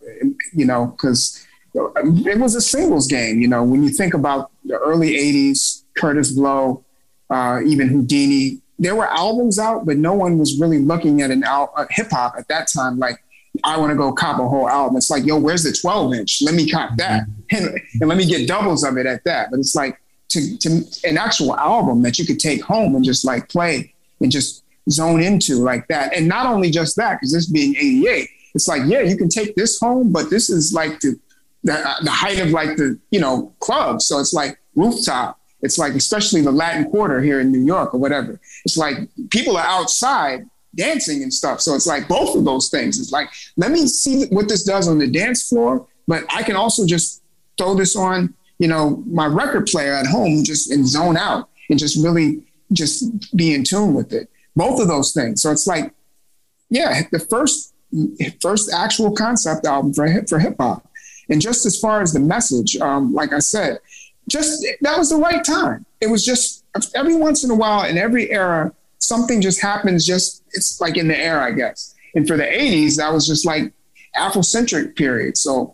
you know, because it was a singles game. You know, when you think about the early 80s, Kurtis Blow, uh, even Whodini, there were albums out, but no one was really looking at an al- uh, hip hop at that time. Like, I want to go cop a whole album. It's like, yo, where's the 12 inch? Let me cop that. And, and let me get doubles of it at that. But it's like, to, to an actual album that you could take home and just like play and just zone into like that. And not only just that, because this being 88, it's like, yeah, you can take this home, but this is like the, the, the height of like the, you know, club. So it's like rooftop. It's like, especially the Latin Quarter here in New York or whatever. It's like people are outside dancing and stuff. So it's like both of those things. It's like, let me see what this does on the dance floor, but I can also just throw this on you know, my record player at home just and zone out and just really just be in tune with it. Both of those things. So it's like, yeah, the first first actual concept album for hip for hip hop. And just as far as the message, um, like I said, just that was the right time. It was just every once in a while in every era, something just happens. Just it's like in the air, I guess. And for the '80s, that was just like Afrocentric period. So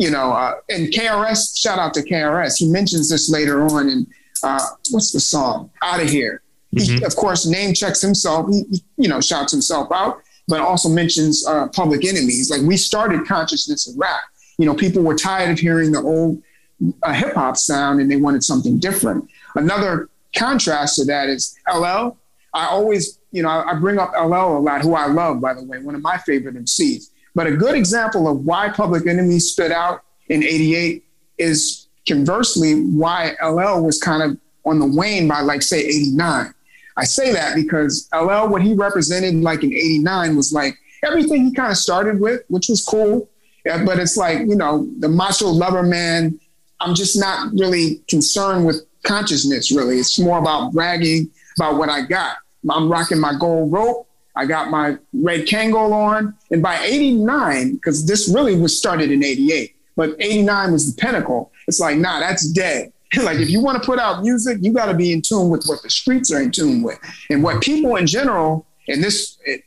you know, uh, and KRS, shout out to KRS. He mentions this later on in uh, what's the song? Out of Here. Mm-hmm. He, of course, name checks himself. He, you know, shouts himself out, but also mentions uh, Public Enemies. Like we started consciousness of rap. You know, people were tired of hearing the old uh, hip hop sound and they wanted something different. Another contrast to that is LL. I always, you know, I, I bring up LL a lot, who I love, by the way, one of my favorite MCs. But a good example of why Public Enemy stood out in 88 is conversely why LL was kind of on the wane by like say 89. I say that because LL, what he represented like in 89 was like everything he kind of started with, which was cool. Yeah, but it's like, you know, the macho lover man, I'm just not really concerned with consciousness, really. It's more about bragging about what I got. I'm rocking my gold rope. I got my red Kangol on. And by 89, because this really was started in 88, but 89 was the pinnacle. It's like, nah, that's dead. like if you want to put out music, you got to be in tune with what the streets are in tune with. And what people in general, and this, it,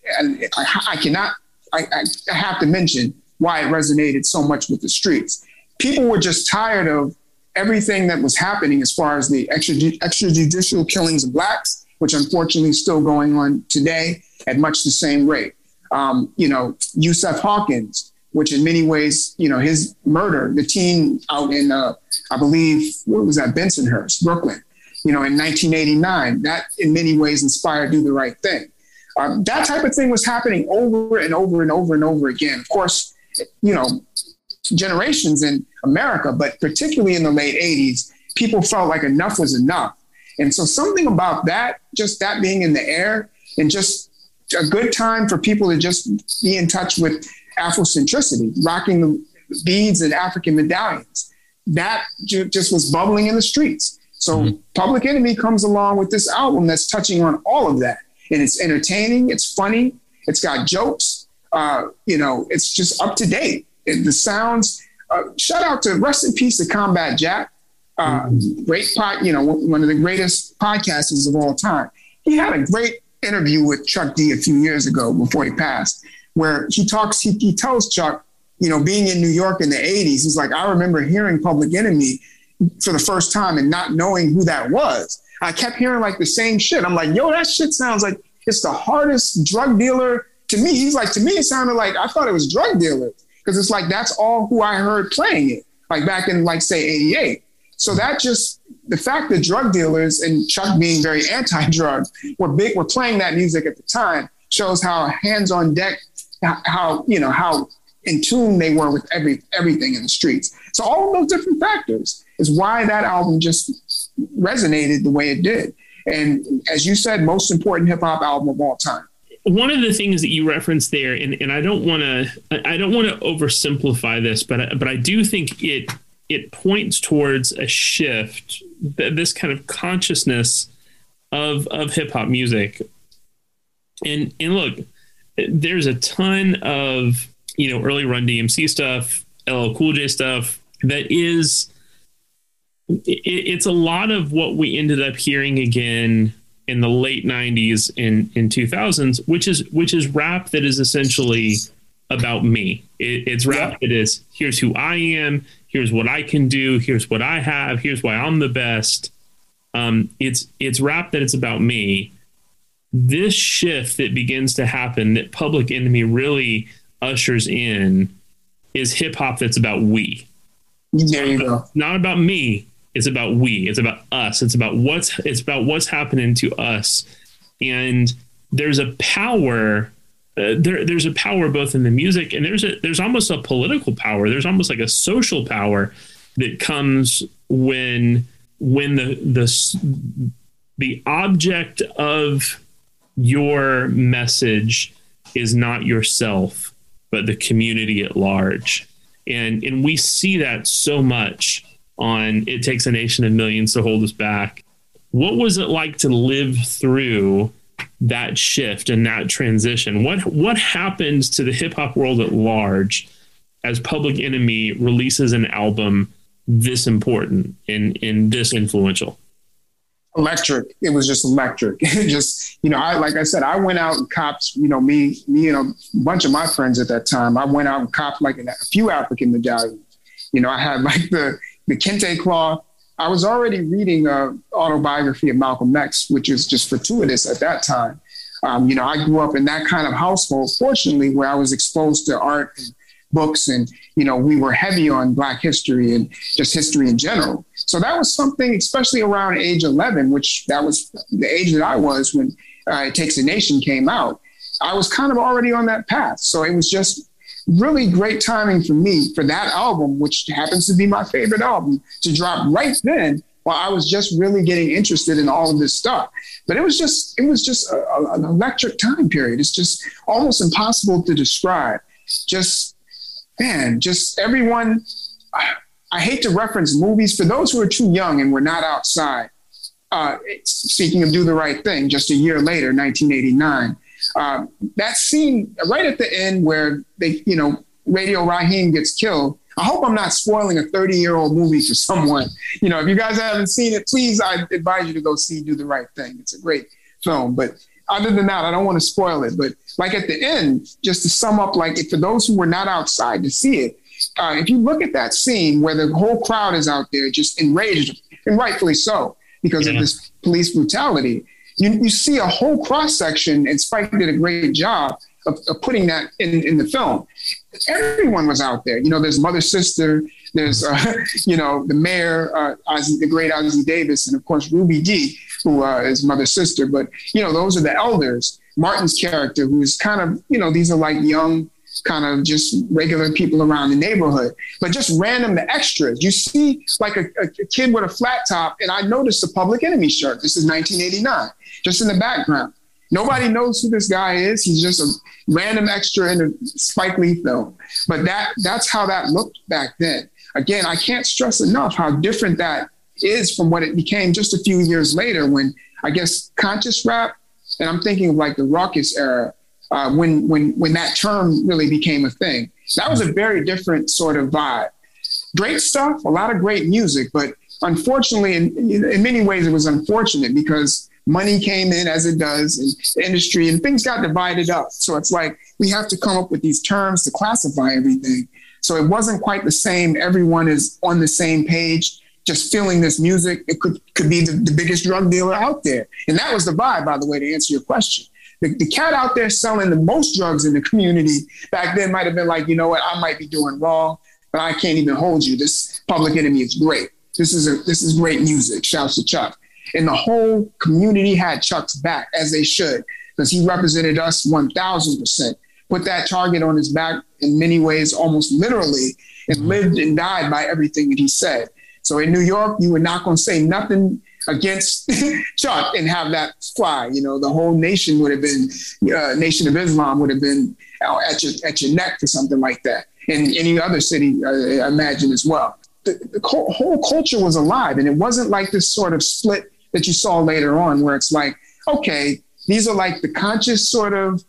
I, I, cannot, I, I have to mention why it resonated so much with the streets. People were just tired of everything that was happening as far as the extrajudicial killings of blacks, which unfortunately is still going on today at much the same rate. Um, you know, Yusef Hawkins, which in many ways, you know, his murder, the teen out in, uh, I believe, what was that, Bensonhurst, Brooklyn, you know, in 1989, that in many ways inspired Do the Right Thing. Um, that type of thing was happening over and over and over and over again. Of course, you know, generations in America, but particularly in the late 80s, people felt like enough was enough. And so something about that, just that being in the air and just a good time for people to just be in touch with Afrocentricity, rocking the beads and African medallions. That ju- just was bubbling in the streets. So mm-hmm. Public Enemy comes along with this album that's touching on all of that. And it's entertaining, it's funny, it's got jokes, uh, you know, it's just up to date. the sounds, uh, shout out to rest in peace to Combat Jack. Uh, mm-hmm. Great pod, you know, one of the greatest podcasters of all time. He had a great interview with Chuck D a few years ago before he passed, where he talks, he, he tells Chuck, you know, being in New York in the 80s, he's like, I remember hearing Public Enemy for the first time and not knowing who that was. I kept hearing like the same shit. I'm like, yo, that shit sounds like it's the hardest drug dealer to me. He's like, to me, it sounded like I thought it was drug dealers because it's like that's all who I heard playing it, like back in like say 88. So that just the fact that drug dealers and Chuck being very anti-drug were big were playing that music at the time shows how hands on deck, how you know how in tune they were with every everything in the streets. So all of those different factors is why that album just resonated the way it did. And as you said, most important hip hop album of all time. One of the things that you referenced there, and, and I don't want to I don't want to oversimplify this, but but I do think it it points towards a shift, this kind of consciousness of of hip hop music. And and look, there's a ton of you know early Run DMC stuff, LL Cool J stuff that is it's a lot of what we ended up hearing again in the late 90s in in 2000s which is which is rap that is essentially about me it, it's rap yeah. that is here's who i am here's what i can do here's what i have here's why i'm the best um, it's it's rap that it's about me this shift that begins to happen that public enemy really ushers in is hip hop that's about we there you go. Not about me. It's about we. It's about us. It's about what's it's about what's happening to us. And there's a power uh, there, there's a power both in the music and there's a there's almost a political power. There's almost like a social power that comes when when the the the object of your message is not yourself, but the community at large. And and we see that so much on It Takes a Nation of Millions to Hold Us Back. What was it like to live through that shift and that transition? What what happens to the hip hop world at large as Public Enemy releases an album this important and, and this influential? electric. It was just electric. just, you know, I like I said, I went out and copped, you know, me, me and a bunch of my friends at that time. I went out and copped like a few African medallions. You know, I had like the the Kente cloth. I was already reading a autobiography of Malcolm X, which is just fortuitous at that time. Um, you know, I grew up in that kind of household, fortunately, where I was exposed to art and books, and you know, we were heavy on Black history and just history in general. So that was something, especially around age 11, which that was the age that I was when uh, It Takes a Nation came out. I was kind of already on that path. So it was just really great timing for me for that album, which happens to be my favorite album, to drop right then while I was just really getting interested in all of this stuff. But it was just it was just a, a, an electric time period. It's just almost impossible to describe. Just man, just everyone. I hate to reference movies for those who are too young and were not outside. Uh, speaking of Do the Right Thing, just a year later, 1989. Um, that scene right at the end where they, you know, Radio Raheem gets killed. I hope I'm not spoiling a 30 year old movie for someone. You know, if you guys haven't seen it, please, I advise you to go see Do the Right Thing. It's a great film. But other than that, I don't want to spoil it. But like at the end, just to sum up, like for those who were not outside to see it, uh, if you look at that scene where the whole crowd is out there just enraged, and rightfully so, because yeah. of this police brutality, you, you see a whole cross section, and Spike did a great job of, of, putting that in, in the film. Everyone was out there. You know, there's Mother Sister, there's, uh, you know, the mayor, uh, Ossie, the great Ossie Davis, and of course, Ruby Dee, who uh, is Mother Sister. But, you know, those are the elders. Martin's character, who is kind of, you know, these are like young kind of just regular people around the neighborhood, but just random extras. You see like a, a kid with a flat top, and I noticed a Public Enemy shirt. This is 1989, just in the background. Nobody knows who this guy is. He's just a random extra in a Spike Lee film. But that that's how that looked back then. Again, I can't stress enough how different that is from what it became just a few years later when I guess conscious rap, and I'm thinking of like the Rawkus era, uh, when when when that term really became a thing. That was a very different sort of vibe. Great stuff, a lot of great music, but unfortunately, in, in many ways, it was unfortunate because money came in as it does in industry and things got divided up. So it's like we have to come up with these terms to classify everything. So it wasn't quite the same. Everyone is on the same page, just feeling this music. It could, could be the, the biggest drug dealer out there. And that was the vibe, by the way, to answer your question. The, the cat out there selling the most drugs in the community back then might have been like, you know what, I might be doing wrong, but I can't even hold you. This public enemy is great. This is a, this is great music. Shouts to Chuck. And the whole community had Chuck's back, as they should, because he represented us 1000%. Put that target on his back in many ways, almost literally, and lived and died by everything that he said. So in New York, you were not going to say nothing against Chuck and have that fly. You know, the whole nation would have been, uh, Nation of Islam would have been at your, at your neck for something like that. In any other city, I imagine as well. The, the whole culture was alive, and it wasn't like this sort of split that you saw later on, where it's like, okay, these are like the conscious sort of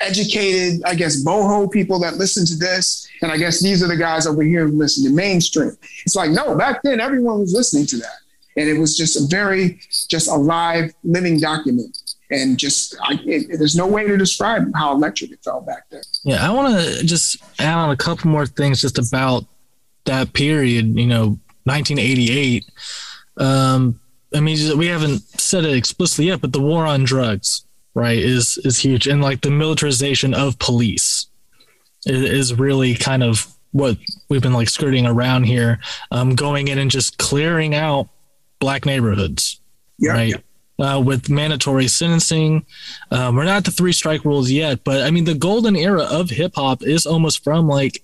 educated, I guess, boho people that listen to this. And I guess these are the guys over here who listen to mainstream. It's like, no, back then everyone was listening to that. And it was just a very, just a live, living document. And just, I, it, there's no way to describe how electric it felt back then. Yeah, I want to just add on a couple more things just about that period, you know, 1988. Um, I mean, we haven't said it explicitly yet, but the war on drugs, right, is is huge, and like the militarization of police is, is really kind of what we've been like skirting around here, um, going in and just clearing out black neighborhoods, Yeah. right? Uh, with mandatory sentencing. Um, we're not at the three strike rules yet, but I mean, the golden era of hip hop is almost from like,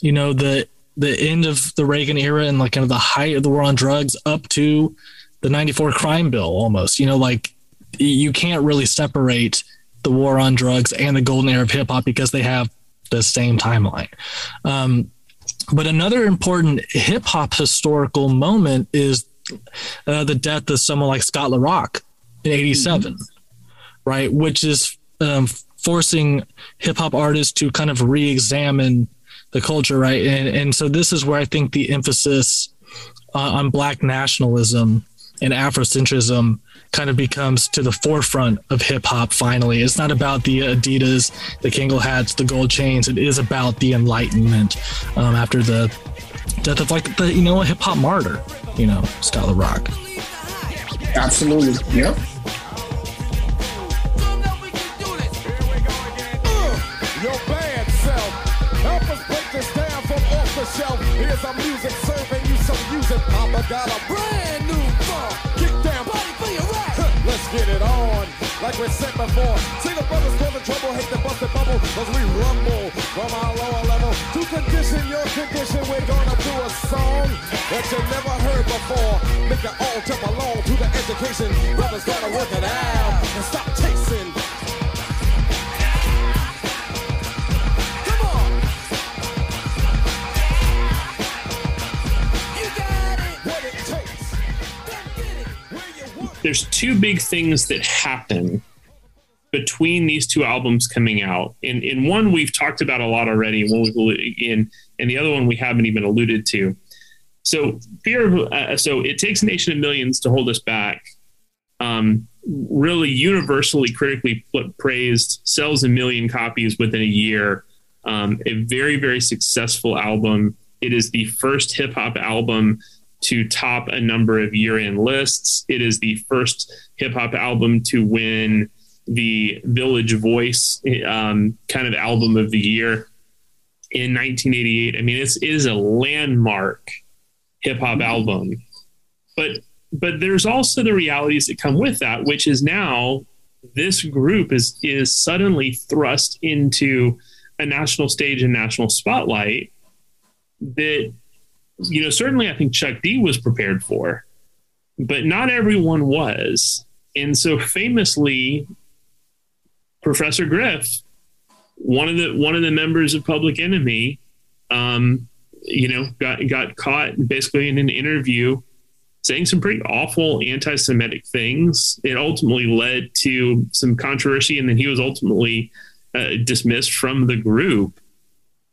you know, the the end of the Reagan era and like kind of the height of the war on drugs up to the 94 crime bill almost. You know, like you can't really separate the war on drugs and the golden era of hip hop because they have the same timeline. Um, but another important hip hop historical moment is uh, the death of someone like Scott LaRock in 87, right? Which is um, forcing hip hop artists to kind of re examine the culture, right? And, and so this is where I think the emphasis uh, on Black nationalism and Afrocentrism kind of becomes to the forefront of hip hop finally. It's not about the Adidas, the Kangol hats, the gold chains. It is about the Enlightenment um, after the death of like the, you know, a hip hop martyr, you know, Scott LaRock. Absolutely. Yep. Show that we can do this. Your bad self. Help us break this down from off the shelf. Here's our music serving you some music. Papa got a brand get it on. Like we said before, single brothers causing trouble, hate the busted bubble, cause we rumble from our lower level. To condition your condition, we're gonna do a song that you never heard before. Make it all jump along to the education. Brothers gotta work it out and stop chasing. There's two big things that happen between these two albums coming out. In in one we've talked about a lot already, in and the other one we haven't even alluded to. So fear of uh, so it takes a nation of millions to hold us back. Um, really universally critically praised, sells a million copies within a year. Um, a very very successful album. It is the first hip hop album to top a number of year end lists. It is the first hip hop album to win the Village Voice um, kind of album of the year in 1988. I mean, it's, it is a landmark hip hop album, but but there's also the realities that come with that, which is now this group is is suddenly thrust into a national stage and national spotlight that, you know, certainly I think Chuck D was prepared for, but not everyone was. And so famously, Professor Griff, one of the one of the members of Public Enemy, um, you know, got got caught basically in an interview saying some pretty awful anti-Semitic things. It ultimately led to some controversy, and then he was ultimately uh, dismissed from the group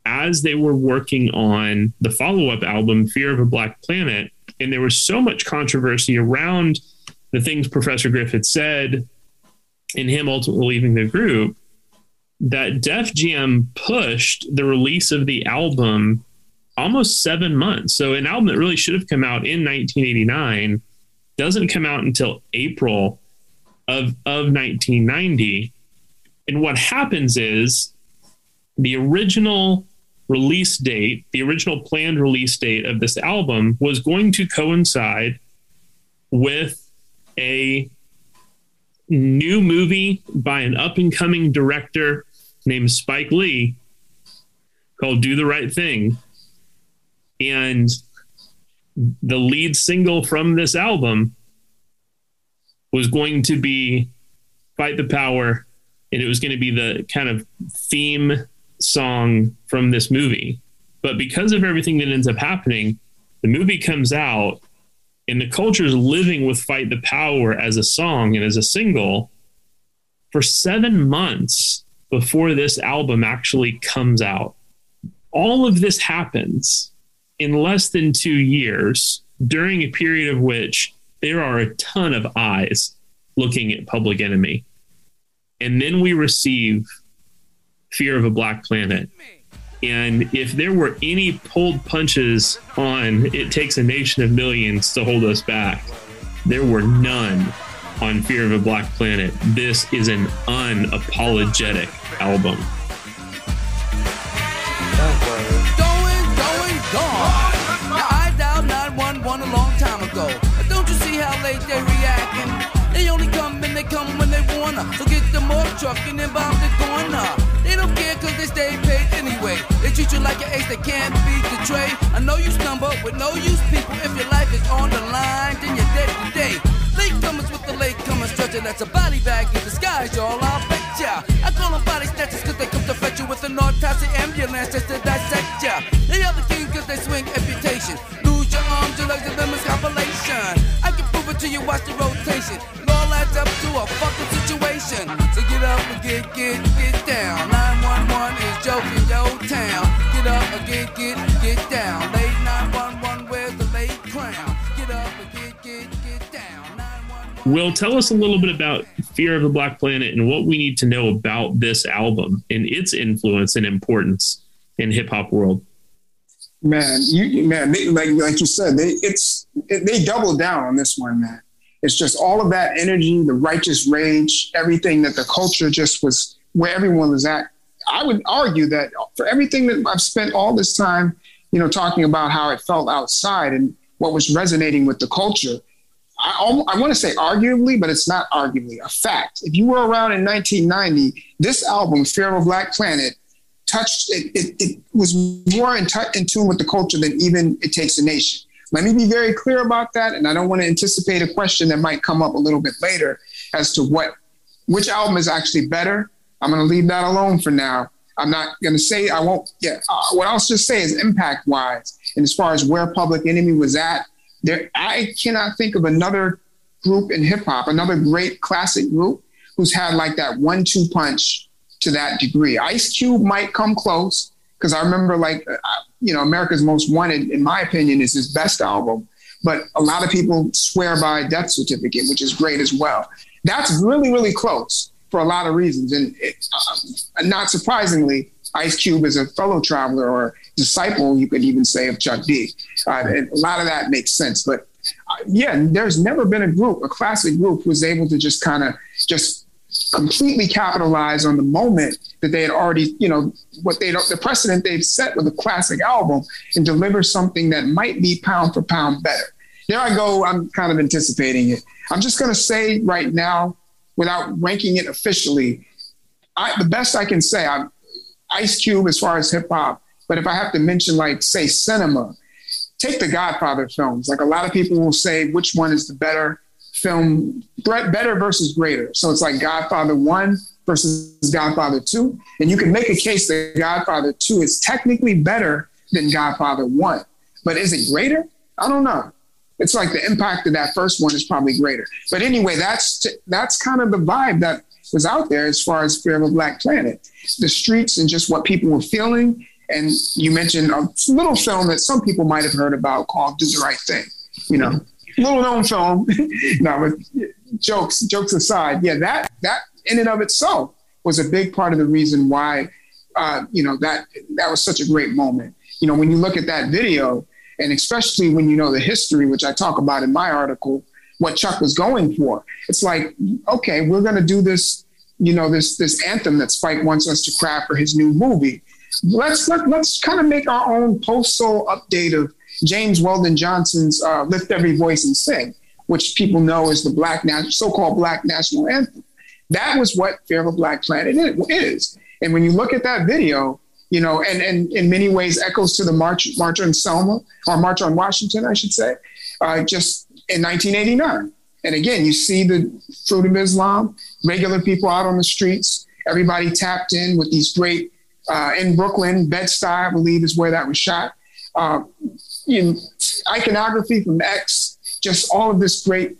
as they were working on the follow-up album, "Fear of a Black Planet." And there was so much controversy around the things Professor Griff had said, and him ultimately leaving the group, that Def Jam pushed the release of the album almost seven months. So an album that really should have come out in 1989 doesn't come out until April of, of 1990. And what happens is the original release date, the original planned release date of this album was going to coincide with a new movie by an up and coming director named Spike Lee called Do the Right Thing. And the lead single from this album was going to be Fight the Power, and it was going to be the kind of theme song from this movie. But because of everything that ends up happening, the movie comes out and the culture is living with Fight the Power as a song and as a single for seven months before this album actually comes out. All of this happens in less than two years during a period of which there are a ton of eyes looking at Public Enemy. And then we receive Fear of a Black Planet. And if there were any pulled punches on It Takes a Nation of Millions to hold us back, there were none on Fear of a Black Planet. This is an unapologetic album. Going, going, gone. Now I dialed 911 a long time ago. Don't you see how late they reacting? They only come and they come when. So get the more truck and then bomb the corner. They don't care cause they stay paid anyway. They treat you like an ace that can't be betrayed. I know you stumble with no use people. If your life is on the line, then you're dead today. Late comers with the late comers stretcher. That's a body bag in disguise, y'all. I'll bet ya. I call them body snatchers cause they come to fetch you with an autopsy ambulance just to dissect ya. They are the king cause they swing amputation. Lose your arms, your legs, and limbs compilation. I can prove it to you, watch the rotation. It all adds up to a fucking situation. So get up and get, get, get down. 911 is joking yo town. Get up and get, get, get down. Late 911, where's the late crown? Get up and get, get, get down. 911. Will tell us a little bit about Fear of the Black Planet and what we need to know about this album and its influence and importance in hip hop world. man, you you- man, they, like like you said, they it's it, they doubled down on this one, man. It's just all of that energy, the righteous rage, everything that the culture just was where everyone was at. I would argue that for everything that I've spent all this time, you know, talking about how it felt outside and what was resonating with the culture. I, I want to say arguably, but it's not arguably a fact. If you were around in 1990, this album, Fear of a Black Planet, touched it, it, it was more in, t- in tune with the culture than even it takes a nation let me be very clear about that and i don't want to anticipate a question that might come up a little bit later as to what which album is actually better i'm going to leave that alone for now i'm not going to say i won't yeah uh, what i'll just say is impact wise and as far as where public enemy was at there i cannot think of another group in hip hop another great classic group who's had like that one two punch to that degree. Ice Cube might come close because I remember like uh, you know America's Most Wanted, in my opinion, is his best album. But a lot of people swear by Death Certificate, which is great as well. That's really really close for a lot of reasons, and it, um, not surprisingly, Ice Cube is a fellow traveler or disciple, you could even say, of Chuck D. Uh, and a lot of that makes sense, but. Uh, yeah, there's never been a group, a classic group, was able to just kind of just completely capitalize on the moment that they had already, you know, what they the precedent they've set with a classic album and deliver something that might be pound for pound better. There I go. I'm kind of anticipating it. I'm just going to say right now, without ranking it officially, I, the best I can say, I'm, Ice Cube as far as hip hop, but if I have to mention like say cinema, take the Godfather films. Like a lot of people will say which one is the better film, better versus greater. So it's like Godfather 1 versus Godfather 2. And you can make a case that Godfather 2 is technically better than Godfather 1. But is it greater? I don't know. It's like the impact of that first one is probably greater. But anyway, that's that's kind of the vibe that was out there as far as Fear of a Black Planet. The streets and just what people were feeling. And you mentioned a little film that some people might have heard about called Do the Right Thing. You know, mm-hmm. little known film. no, but jokes, jokes aside, yeah, that that in and of itself was a big part of the reason why uh, you know that that was such a great moment. You know, when you look at that video, and especially when you know the history, which I talk about in my article, what Chuck was going for. It's like, okay, we're going to do this, you know, this this anthem that Spike wants us to craft for his new movie. Let's let, let's kind of make our own post-soul update of James Weldon Johnson's uh, "Lift Every Voice and Sing," which people know is the black so-called black national anthem. That was what Fear of a Black Planet is. And when you look at that video, you know, and, and in many ways echoes to the March March on Selma or March on Washington, I should say, uh, just in 1989. And again, you see the fruit of Islam, regular people out on the streets, everybody tapped in with these great uh, in Brooklyn, Bed-Stuy, I believe, is where that was shot. Uh, you know, iconography from X, just all of this great,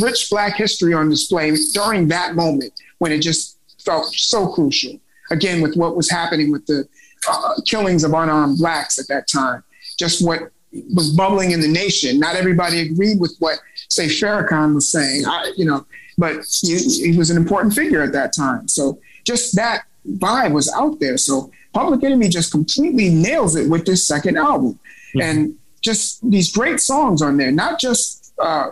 rich Black history on display during that moment when it just felt so crucial. Again, with what was happening with the uh, killings of unarmed Blacks at that time, just what was bubbling in the nation. Not everybody agreed with what, say, Farrakhan was saying, I, you know, but he, he was an important figure at that time. So just that vibe was out there. So Public Enemy just completely nails it with this second album. Mm-hmm. And just these great songs on there, not just uh,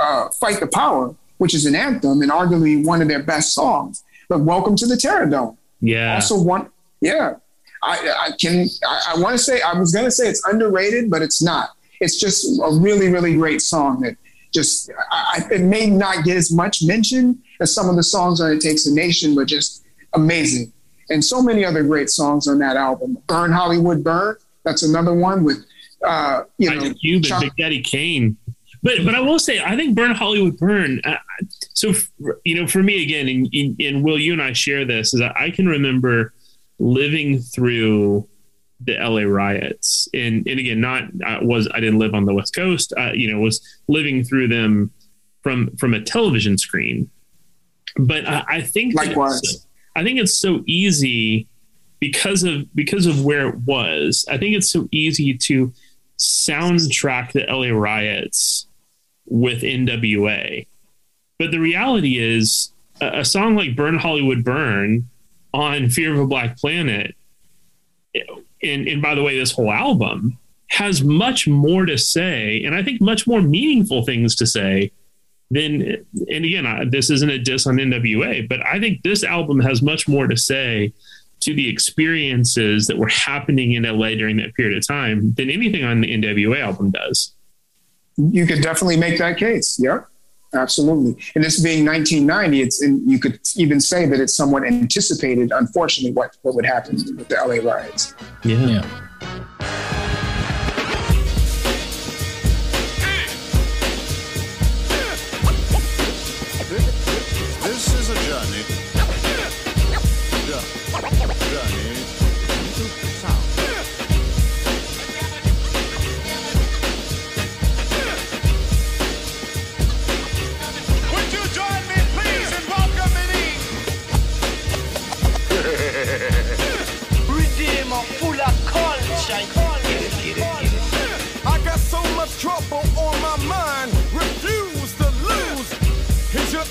uh, Fight the Power, which is an anthem and arguably one of their best songs, but Welcome to the Terror Dome. Yeah. Also one, yeah. I, I can, I, I want to say, I was going to say it's underrated, but it's not. It's just a really, really great song that just, I, it may not get as much mention as some of the songs on It Takes a Nation, but just amazing. And so many other great songs on that album. Burn Hollywood Burn, that's another one with uh, you know, Cube and Big Daddy Kane. But but I will say I think Burn Hollywood Burn. Uh, so you know, for me again, and, and Will, you and I share this is I can remember living through the LA riots, and and again, not I was I didn't live on the West Coast. Uh, you know, was living through them from from a television screen. But I, I think likewise. I think it's so easy because of because of where it was. I think it's so easy to soundtrack the LA riots with NWA. But the reality is, a, a song like Burn Hollywood Burn on Fear of a Black Planet, and, and by the way, this whole album has much more to say, and I think much more meaningful things to say than, and again, this isn't a diss on NWA, but I think this album has much more to say to the experiences that were happening in LA during that period of time than anything on the NWA album does. You could definitely make that case. Yeah, absolutely. And this being 1990, it's you could even say that it's somewhat anticipated, unfortunately, what, what would happen with the LA riots. Yeah. yeah.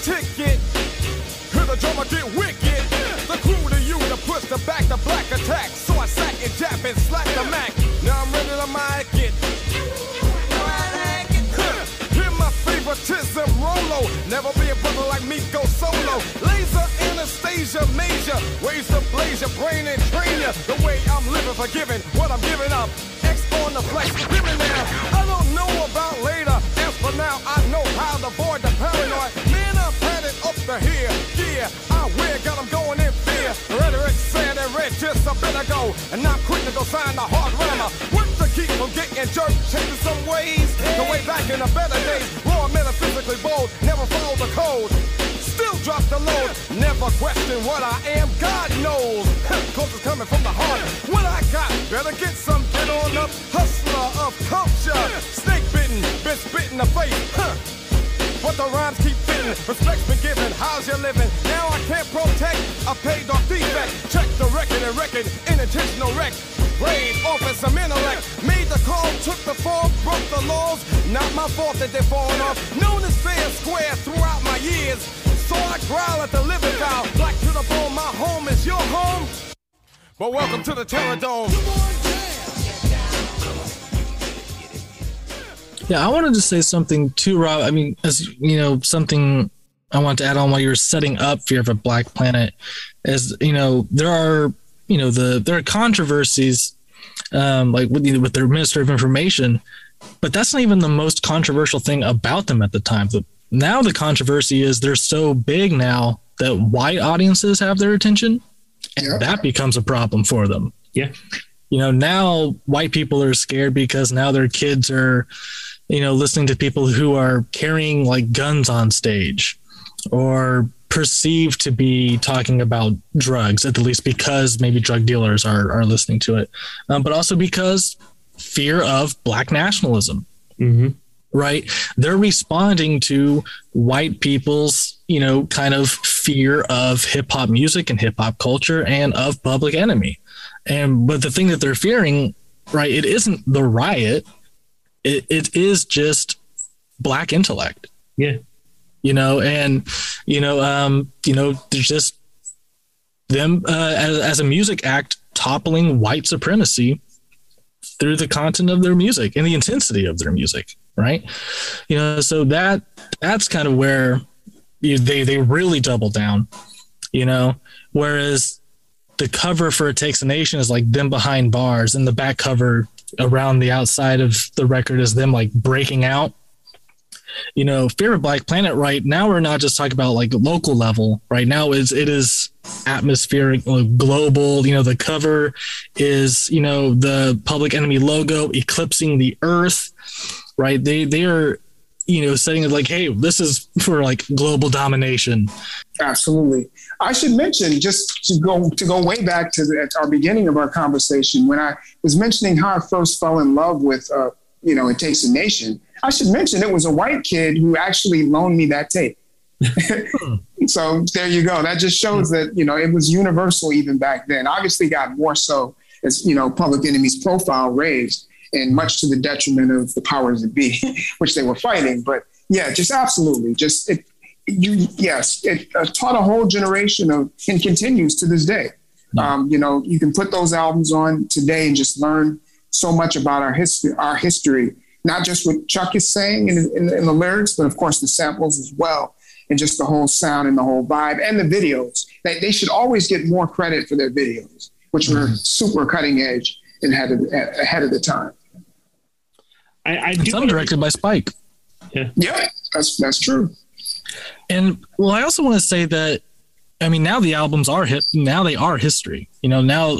ticket. Hear the drummer get wicked. The crew to you to push the back the black attack. So I sack and jab and slap the Mac. Now I'm ready to mic it. Hear my favoritism, Rolo. Never be a brother like me, go solo. Laser Anastasia Major. Ways to blaze your brain and train ya. The way I'm living, forgiving what I'm giving up. X on the flex, give me now here. Yeah, I wear, got them going in fear. Rhetoric saying they red, just a bit to go, and I'm quick to go sign the hard rammer. Work to keep from getting jerked, changing some ways. The way back in the better days, raw metaphysically bold, never follow the code. Still drop the load, never question what I am, God knows. Cause it's coming from the heart. What I got, better get some, get on up. Hustler of culture, snake bitten, spit in the face. Huh. But the rhymes keep fitting, respect's been given, how's you living? Now I can't protect a paid off defect. Check the record and record, intentional wreck. Raid off as some intellect. Made the call, took the fall, broke the laws. Not my fault that they're falling off. Known as fair square throughout my years. So I growl at the living. Black to the bone, my home is your home. But welcome to the Terror Dome. Yeah, I wanted to say something too, Rob. I mean, as you know, something I want to add on while you're setting up Fear of a Black Planet is, you know, there are, you know, the there are controversies, um, like with with their Minister of Information, but that's not even the most controversial thing about them at the time. The, now the controversy is they're so big now that white audiences have their attention, and Yeah. that becomes a problem for them Yeah. you know now white people are scared because now their kids are you know listening to people who are carrying like guns on stage or perceived to be talking about drugs at the least because maybe drug dealers are, are listening to it um, but also because fear of black nationalism hmm right? They're responding to white people's you know kind of fear of hip hop music and hip hop culture and of public enemy. And but the thing that they're fearing right it isn't the riot. It, it is just black intellect. Yeah. you know and you know um you know there's just them uh, as, as a music act toppling white supremacy through the content of their music and the intensity of their music right? You know so that that's kind of where they they really double down you know? Whereas the cover for it takes a nation is like them behind bars and the back cover around the outside of the record is them like breaking out. You know fear of black planet right now we're not just talking about like local level right? Now is it is atmospheric global you know the cover is you know the public enemy logo eclipsing the earth right they they are you know setting it like hey this is for like global domination Absolutely. I should mention just to go to go way back to the, at our beginning of our conversation when I was mentioning how I first fell in love with uh, you know it takes a nation. I should mention it was a white kid who actually loaned me that tape. so there you go. That just shows that you know it was universal even back then. Obviously, got more so as you know Public Enemy's profile raised, and much to the detriment of the powers that be, which they were fighting. But yeah, just absolutely, just it, you yes, it uh, taught a whole generation of and continues to this day. Um, you know, you can put those albums on today and just learn so much about our history, our history, not just what Chuck is saying in, in, in the lyrics, but of course the samples as well, and just the whole sound and the whole vibe and the videos. They, they should always get more credit for their videos, which were super cutting edge and ahead of, ahead of the time. I, I do some directed by spike Yeah, that's that's true. And well, I also want to say that I mean now the albums are hit now they are history. You know, now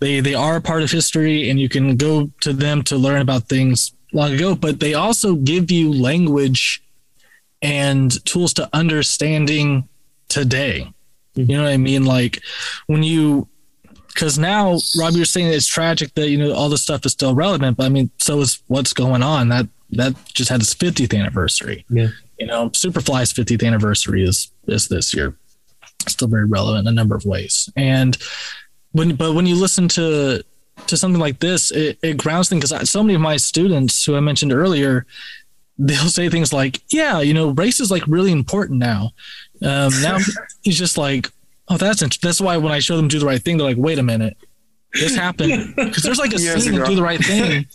they they are a part of history and you can go to them to learn about things long ago, but they also give you language and tools to understanding today. Mm-hmm. You know what I mean? Like when you because now Rob, you're saying it's tragic that you know all this stuff is still relevant, but I mean, so is what's going on. That that just had its 50th anniversary Yeah. you know, Superfly's 50th anniversary is is this year. Still very relevant in a number of ways. And when but when you listen to to something like this, it, it grounds things because so many of my students who I mentioned earlier, they'll say things like, "Yeah, you know, race is like really important now." Um, now he's just like, "Oh, that's int- that's why when I show them do the right thing, they're like, wait a minute, this happened." Because there's like a Years scene ago. do the right thing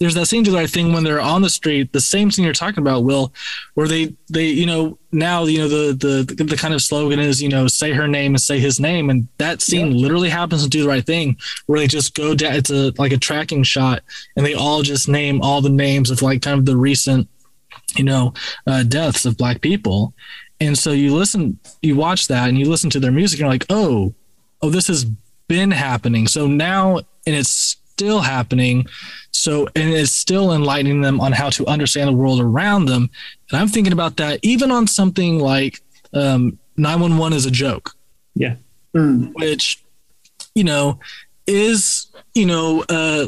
there's that scene do the right thing when they're on the street the same scene you're talking about will where they they you know now you know the the the kind of slogan is you know say her name and say his name and that scene literally happens to do the right thing where they just go down it's a like a tracking shot and they all just name all the names of like kind of the recent you know uh, deaths of black people and so you listen you watch that and you listen to their music and you're like oh oh this has been happening. So now, and it's still happening. So, and it's still enlightening them on how to understand the world around them. And I'm thinking about that even on something like um, 911 is a joke. Yeah. Mm. Which, you know, is, you know, uh,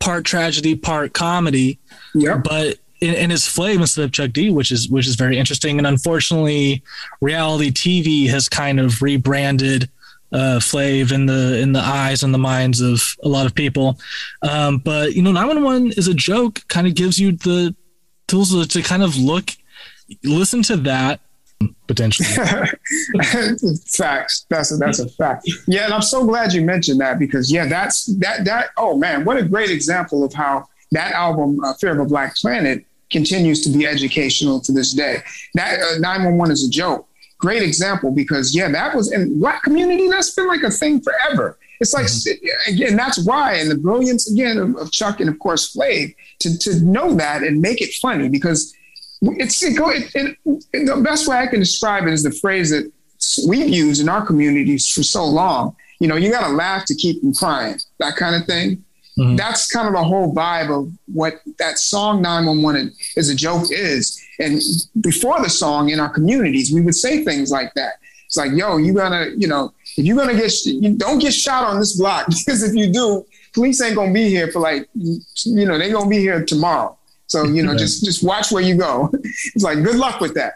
part tragedy, part comedy. Yeah. But in, in his Flav instead of Chuck D, which is which is very interesting. And unfortunately, reality TV has kind of rebranded uh, Flav in the in the eyes and the minds of a lot of people. Um, but you know, 911 is a joke. Kind of gives you the tools to, to kind of look, listen to that potentially. Facts. That's a, that's a fact. Yeah, and I'm so glad you mentioned that because yeah, that's that that. Oh man, what a great example of how that album, uh, "Fear of a Black Planet," continues to be educational to this day. That uh, 911 is a joke. Great example because yeah, that was in black community. That's been like a thing forever. It's like mm-hmm. again, that's why, and the brilliance again of, of Chuck and of course Flav to to know that and make it funny because it's it, it, it, the best way I can describe it is the phrase that we've used in our communities for so long. You know, you got to laugh to keep from crying, that kind of thing. Mm-hmm. That's kind of the whole vibe of what that song 911 is a joke is. And before the song in our communities, we would say things like that. It's like, yo, you gonna, you know, if you're gonna get, you don't get shot on this block because if you do, police ain't gonna be here for like, you know, they're gonna be here tomorrow. So you know, just just watch where you go. It's like good luck with that.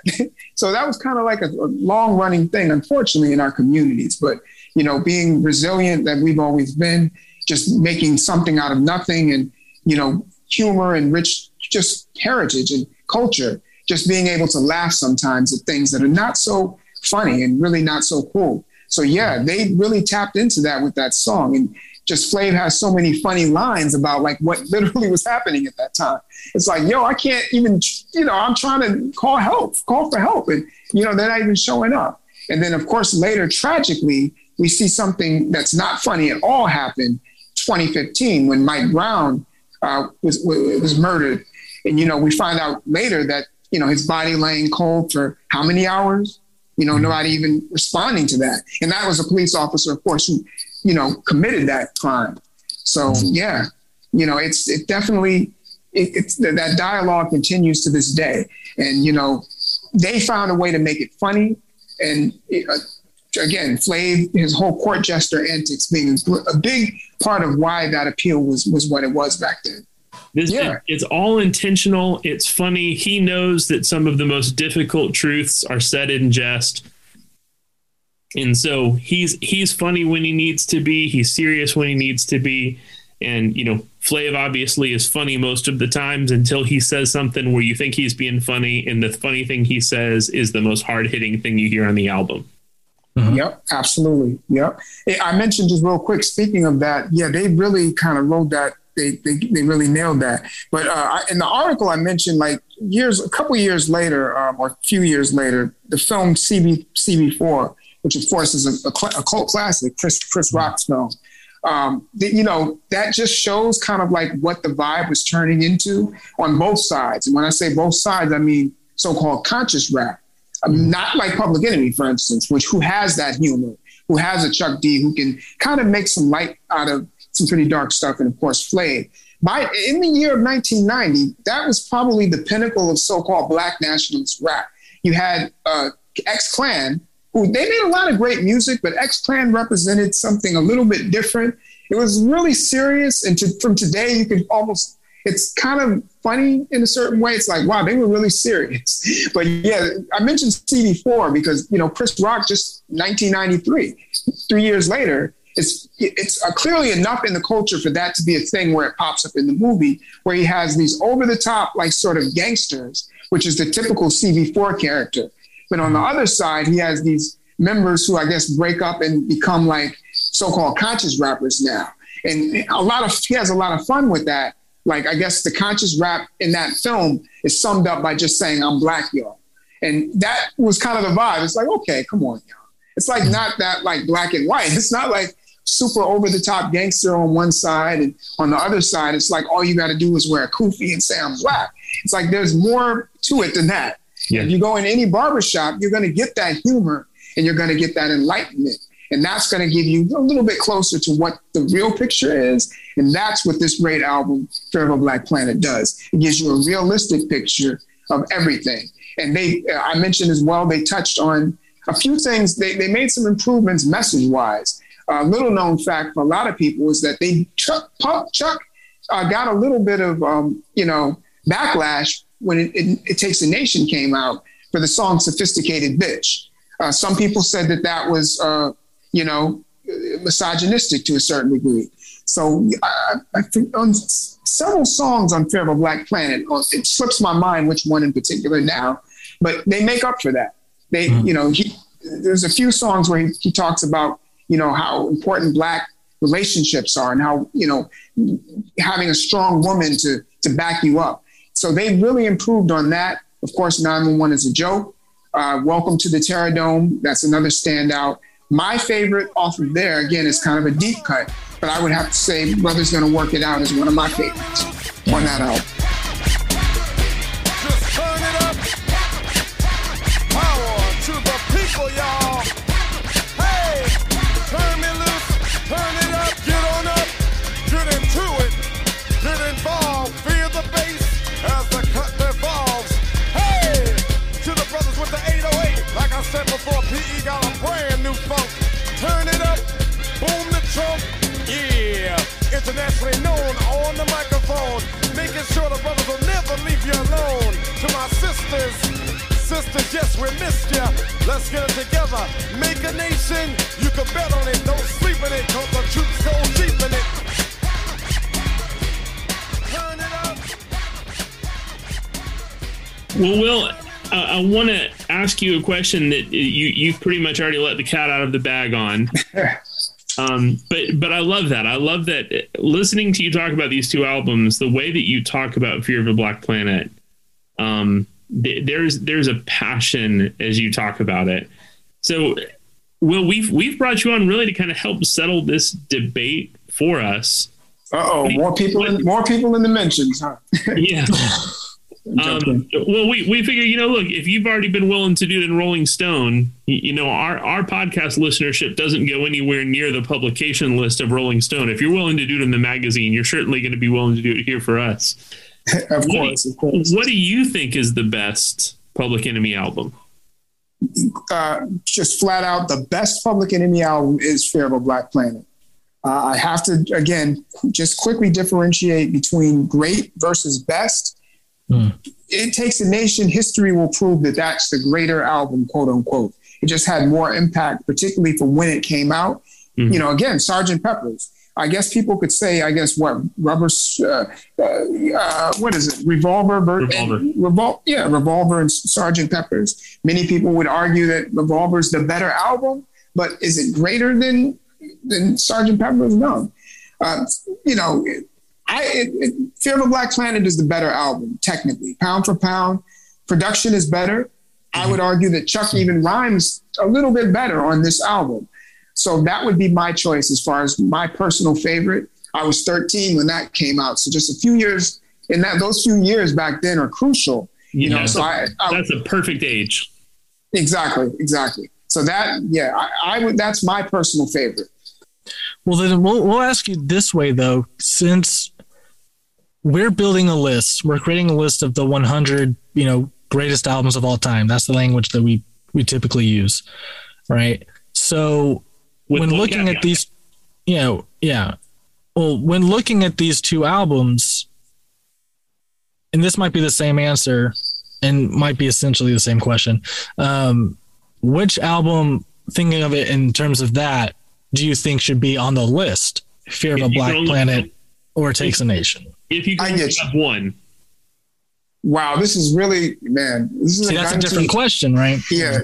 so that was kind of like a, a long running thing, unfortunately, in our communities. But you know, being resilient that we've always been, just making something out of nothing, and you know, humor and rich just heritage and culture. Just being able to laugh sometimes at things that are not so funny and really not so cool. So yeah, they really tapped into that with that song. And just Flav has so many funny lines about like what literally was happening at that time. It's like, yo, I can't even, you know, I'm trying to call help, call for help. And, you know, they're not even showing up. And then, of course, later, tragically, we see something that's not funny at all happen 2015 when Mike Brown uh, was, was murdered. And, you know, we find out later that, you know, his body laying cold for how many hours? You know, nobody even responding to that. And that was a police officer, of course, who you know, committed that crime. So yeah, you know, it's it definitely it, it's that dialogue continues to this day, and you know, they found a way to make it funny, and it, uh, again, Flav his whole court jester antics being a big part of why that appeal was was what it was back then. This, yeah. it's all intentional. It's funny. He knows that some of the most difficult truths are said in jest and so he's he's funny when he needs to be. He's serious when he needs to be. And you know, Flav obviously is funny most of the times until he says something where you think he's being funny, and the funny thing he says is the most hard hitting thing you hear on the album. Mm-hmm. Yep, absolutely. Yep. I mentioned just real quick. Speaking of that, yeah, they really kind of wrote that. They, they, they really nailed that. But uh, in the article I mentioned, like years, a couple years later, um, or a few years later, the film CB CB4 which of course is a, a, a cult classic, Chris, Chris Rock's film. Um, the, you know, that just shows kind of like what the vibe was turning into on both sides. And when I say both sides, I mean so-called conscious rap. Um, not like Public Enemy, for instance, which who has that humor, who has a Chuck D, who can kind of make some light out of some pretty dark stuff, and of course Flav. By in the year of 1990, that was probably the pinnacle of so-called Black nationalist rap. You had uh, X Clan, who they made a lot of great music, but X Clan represented something a little bit different. It was really serious, and to, from today, you can almost it's kind of funny in a certain way. It's like, wow, they were really serious. But yeah, I mentioned CB4 because you know Chris Rock just 1993, three years later. It's it's clearly enough in the culture for that to be a thing where it pops up in the movie, where he has these over the top like sort of gangsters, which is the typical CB4 character. But on the other side, he has these members who I guess break up and become like so-called conscious rappers now. And a lot of he has a lot of fun with that. Like I guess the conscious rap in that film is summed up by just saying I'm black, y'all. And that was kind of the vibe. It's like, okay, come on, y'all. It's like not that like black and white. It's not like super over the top gangster on one side and on the other side, it's like all you got to do is wear a kufi and say I'm black. It's like there's more to it than that. Yeah. If you go in any barbershop, you're going to get that humor and you're going to get that enlightenment. And that's going to give you a little bit closer to what the real picture is. And that's what this great album, Fear of a Black Planet, does. It gives you a realistic picture of everything. And they, I mentioned as well, they touched on a few things. They, they made some improvements message wise. A little known fact for a lot of people is that they Chuck, Chuck uh, got a little bit of, um, you know, backlash when it, it, it Takes a Nation came out for the song Sophisticated Bitch. Uh, some people said that that was, uh, you know, misogynistic to a certain degree. So I, I, think on several songs on Fear of a Black Planet, it slips my mind which one in particular now, but they make up for that. They, mm-hmm. you know, he, there's a few songs where he, he talks about, you know, how important black relationships are and how, you know, having a strong woman to, to back you up. So they really improved on that. Of course, 911 is a joke. Uh, Welcome to the Terror Dome. That's another standout. My favorite off of there, again, is kind of a deep cut, but I would have to say Brother's Gonna Work It Out is one of my favorites on that album. Just turn it up. Power to the people, y'all. Hey, turn me loose, turn it up, get on up, get into it, get involved, feel the bass as the cut devolves. Hey, to the brothers with the 808, like I said before, PE got a new funk. Turn it up, boom the trunk, yeah. Internationally known on the microphone, making sure the brothers will never leave you alone. To my sisters, sisters, yes, we missed ya. Let's get it together, make a nation. You can bet on it, don't sleep in it, cause the troops go deep in it. Turn it up. Well, Will, I want to ask you a question that you you've pretty much already let the cat out of the bag on. Um, but but I love that. I love that listening to you talk about these two albums, the way that you talk about Fear of a Black Planet. Um, th- there's there's a passion as you talk about it. So, Will, we've we've brought you on really to kind of help settle this debate for us. Uh oh, more people, in, more people in the mentions, huh? Yeah. Um, well, we, we figure, you know, look, if you've already been willing to do it in Rolling Stone, you, you, know, our, our podcast listenership doesn't go anywhere near the publication list of Rolling Stone. If you're willing to do it in the magazine, you're certainly going to be willing to do it here for us. of What do course, you- of course. What do you think is the best Public Enemy album? uh, just flat out the best Public Enemy album is Fear of a Black Planet. Uh, I have to again just quickly differentiate between great versus best. Hmm. It takes a nation. History will prove that that's the greater album, quote unquote. It just had more impact, particularly for when it came out. Mhm. You know, again, Sergeant Pepper's. I guess people could say, I guess what rubber, uh, uh, uh, what is it, revolver, ver- Revolver. revol- yeah, revolver and Sergeant Pepper's. Many people would argue that Revolver is the better album, but is it greater than than Sergeant Pepper's? No. Uh, you know, I it, it, Fear of a Black Planet is the better album technically, pound for pound. Production is better. I would argue that Chuck mm-hmm. even rhymes a little bit better on this album. So that would be my choice as far as my personal favorite. I was 13 when that came out, so just a few years in that those few years back then are crucial. You know, so I, I That's a perfect age. exactly, exactly. So that, yeah, I, I would. That's my personal favorite. Well, then we'll, we'll ask you this way, though, since we're building a list, we're creating a list of the 100, you know, greatest albums of all time. That's the language that we we typically use, right? So With when looking at caveat. these, you know, yeah. Well, when looking at these two albums, and this might be the same answer, and might be essentially the same question. Um, which album, thinking of it in terms of that, do you think should be on the list? Fear of a Black Planet or Takes a Nation? If you I can get have one, Wow, this is really man. This is See, that's a gun to- different question, right? Yeah,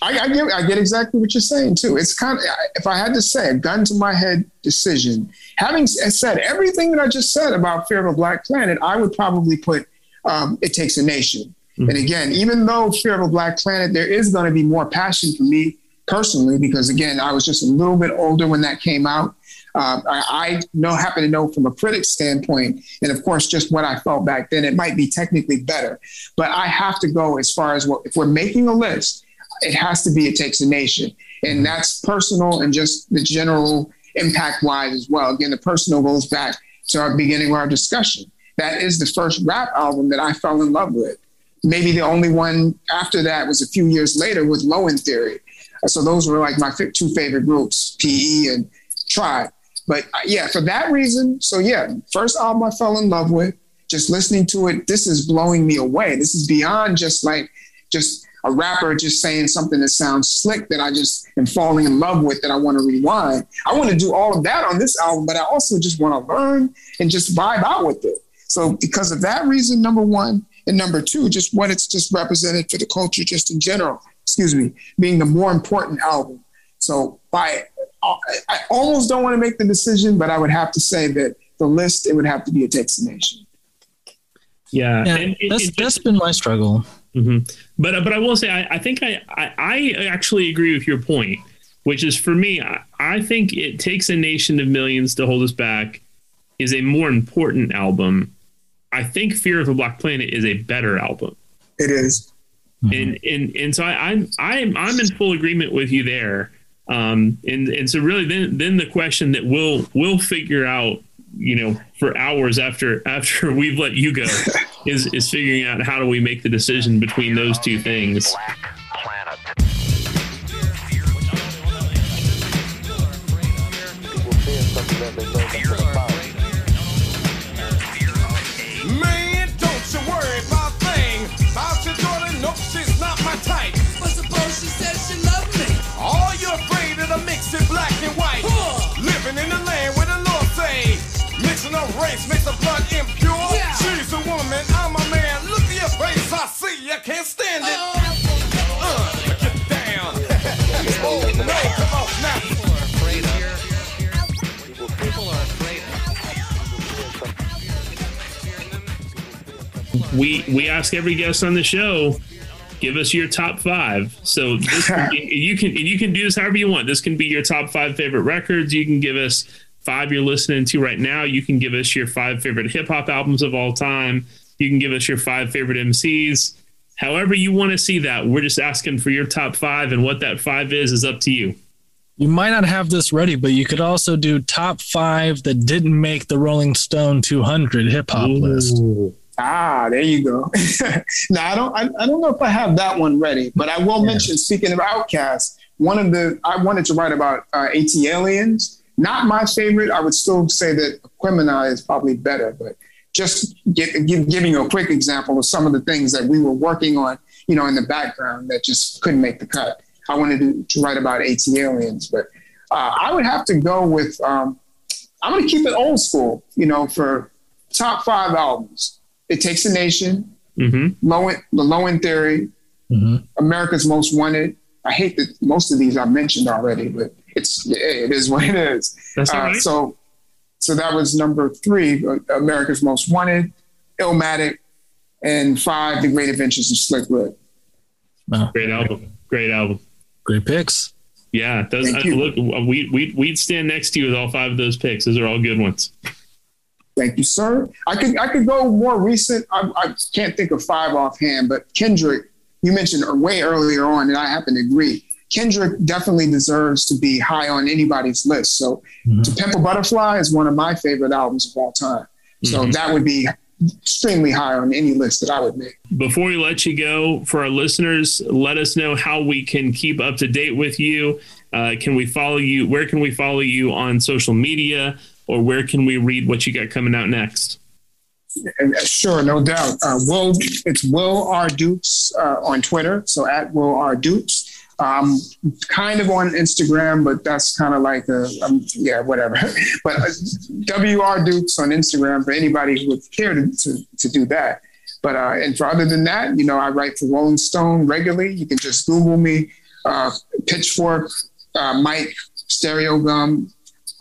I, I get I get exactly what you're saying too. It's kind of if I had to say a gun to my head decision. Having said everything that I just said about Fear of a Black Planet, I would probably put um, It Takes a Nation. And again, even though Fear of a Black Planet, there is going to be more passion for me personally because again, I was just a little bit older when that came out. Um, I, I know happen to know from a critic's standpoint, and of course, just what I felt back then, it might be technically better. But I have to go as far as what if we're making a list, it has to be It Takes a Nation. And that's personal and just the general impact wise as well. Again, the personal goes back to our beginning of our discussion. That is the first rap album that I fell in love with. Maybe the only one after that was a few years later with Low End Theory. So those were like my two favorite groups, PE and Tribe. But uh, yeah, for that reason, so yeah, first album I fell in love with, just listening to it, this is blowing me away. This is beyond just like just a rapper just saying something that sounds slick that I just am falling in love with that I want to rewind. I want to do all of that on this album, but I also just want to learn and just vibe out with it. So because of that reason, number one, and number two, just what it's just represented for the culture just in general, excuse me, being the more important album. So by I almost don't want to make the decision, but I would have to say that the list it would have to be a Takes a Nation. Yeah, yeah and it, that's it, that's been my struggle. Mm-hmm. But but I will say I, I think I, I, I actually agree with your point, which is for me I, I think it takes a nation of millions to hold us back is a more important album. I think Fear of a Black Planet is a better album. It is. Mm-hmm. And and and so I, I'm I'm I'm in full agreement with you there. Um, and and so really then then the question that we'll we'll figure out you know for hours after after we've let you go is is figuring out how do we make the decision between those two things. Can't stand it. Uh, get down. oh, no, come on now. People are afraid of. People are afraid We we ask every guest on the show give us your top five. So this be, you can you can do this however you want. This can be your top five favorite records. You can give us five you're listening to right now. You can give us your five favorite hip hop albums of all time. You can give us your five favorite MCs however you want to see that. We're just asking for your top five, and what that five is is up to you. You might not have this ready, but you could also do top five that didn't make the Rolling Stone 200 hip hop list. Ah, there you go. now I don't, I, I, don't know if I have that one ready, but I will yeah. mention. Speaking of Outkast, one of the I wanted to write about uh, ATLiens. Not my favorite. I would still say that Aquemini is probably better, but just give, give, giving you a quick example of some of the things that we were working on, you know, in the background that just couldn't make the cut. I wanted to, to write about ATLiens, but uh, I would have to go with, um, I'm going to keep it old school, you know, for top five albums. It Takes a Nation, mm-hmm. Low end, The Low End Theory, mm-hmm. America's Most Wanted. I hate that most of these I've mentioned already, but it's it is what it is. That's uh, So so that was number three, America's Most Wanted, Illmatic, and five, The Great Adventures of Slick Rick. Wow. Great album. Great album. Great picks. Yeah, those, uh, look, we we we'd stand next to you with all five of those picks. Those are all good ones. Thank you, sir. I could I could go more recent. I, I can't think of five offhand, but Kendrick, you mentioned way earlier on, and I happen to agree. Kendrick definitely deserves to be high on anybody's list. So, mm-hmm. To Pimp a Butterfly is one of my favorite albums of all time. So mm-hmm. that would be extremely high on any list that I would make. Before we let you go, for our listeners, let us know how we can keep up to date with you. Uh, can we follow you? Where can we follow you on social media, or where can we read what you got coming out next? Sure, no doubt. Uh, Will, it's Will R. Dukes uh, on Twitter. So at Will R. Dukes. I'm kind of on Instagram, but that's kind of like a, um, yeah, whatever. but uh, WR Dukes on Instagram for anybody who would care to, to, to do that. But uh, and for other than that, you know, I write for Rolling Stone regularly. You can just Google me, uh, Pitchfork, uh, Mic, Stereogum.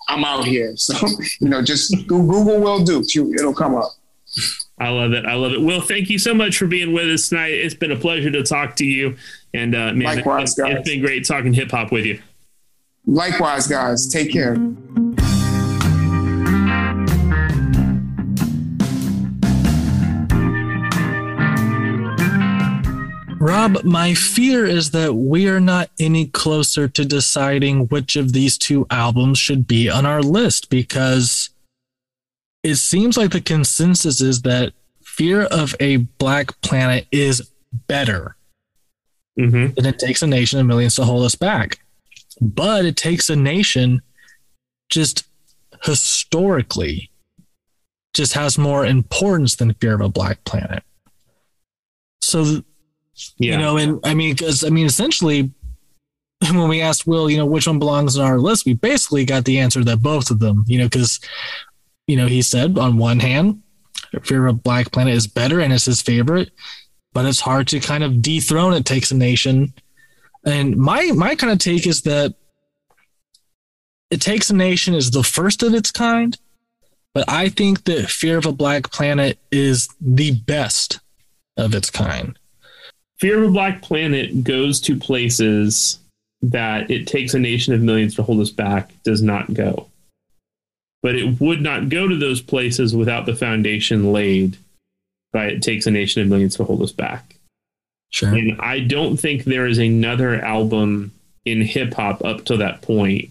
I'm out here. So you know, just Google Will Dukes. You, it'll come up. I love it. I love it. Will, thank you so much for being with us tonight. It's been a pleasure to talk to you. And uh, man, Likewise, it, guys. it's been great talking hip hop with you. Likewise, guys. Take care. Rob, my fear is that we are not any closer to deciding which of these two albums should be on our list because it seems like the consensus is that Fear of a Black Planet is better Mm-hmm. than It Takes a Nation of Millions to Hold Us Back. But It Takes a Nation just historically just has more importance than Fear of a Black Planet. So Yeah. you know, and I mean, because I mean, essentially, when we asked Will, you know, which one belongs on our list, we basically got the answer that both of them, you know, because, you know, he said on one hand, Fear of a Black Planet is better and it's his favorite, but it's hard to kind of dethrone It Takes a Nation. And my my kind of take is that It Takes a Nation is the first of its kind, but I think that Fear of a Black Planet is the best of its kind. Fear of a Black Planet goes to places that it takes a nation of millions to hold us back does not go. But it would not go to those places without the foundation laid by it takes a nation of millions to hold us back. Sure. And I don't think there is another album in hip hop up to that point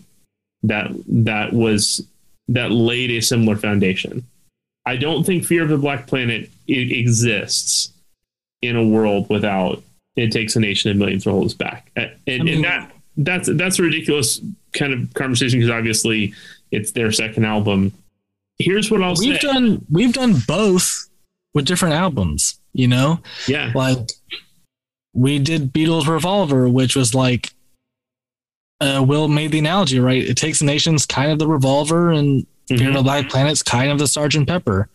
that that was that laid a similar foundation. I don't think Fear of the Black Planet it exists in a world without it takes a nation and millions to hold us back. And, and, I mean- that that's that's a ridiculous kind of conversation because obviously it's their second album. Here's what I'll say. we've say. done we've done both with different albums you know yeah. like we did beatles revolver which was like uh will made the analogy right it takes a nation's kind of the revolver and fear of the black planet's kind of the sergeant pepper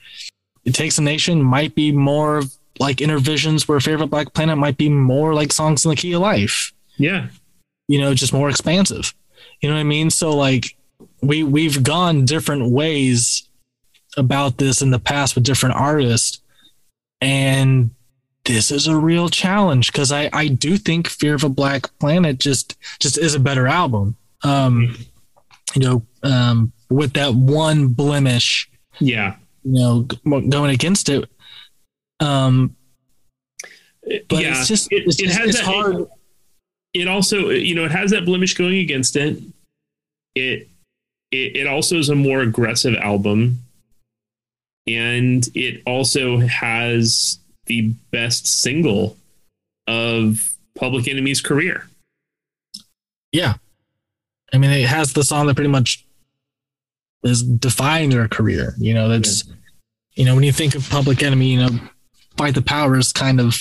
it takes a nation might be more like Innervisions where fear of a black planet might be more like songs in the key of life Yeah. you know, just more expansive. You know what I mean? So like we we've gone different ways about this in the past with different artists and this is a real challenge because I I do think Fear of a Black Planet just just is a better album. Um you know, um with that one blemish, Yeah. you know, going against it. Um but yeah. it's just It- it's, it just, has it's that- hard. it also you know it has that blemish going against it it it, it also is a more aggressive album and it also has the best single of public enemy's career Yeah. I mean, it has the song that pretty much is defining their career. You know, that's, you know, when you think of Public Enemy, you know, Fight the Power is kind of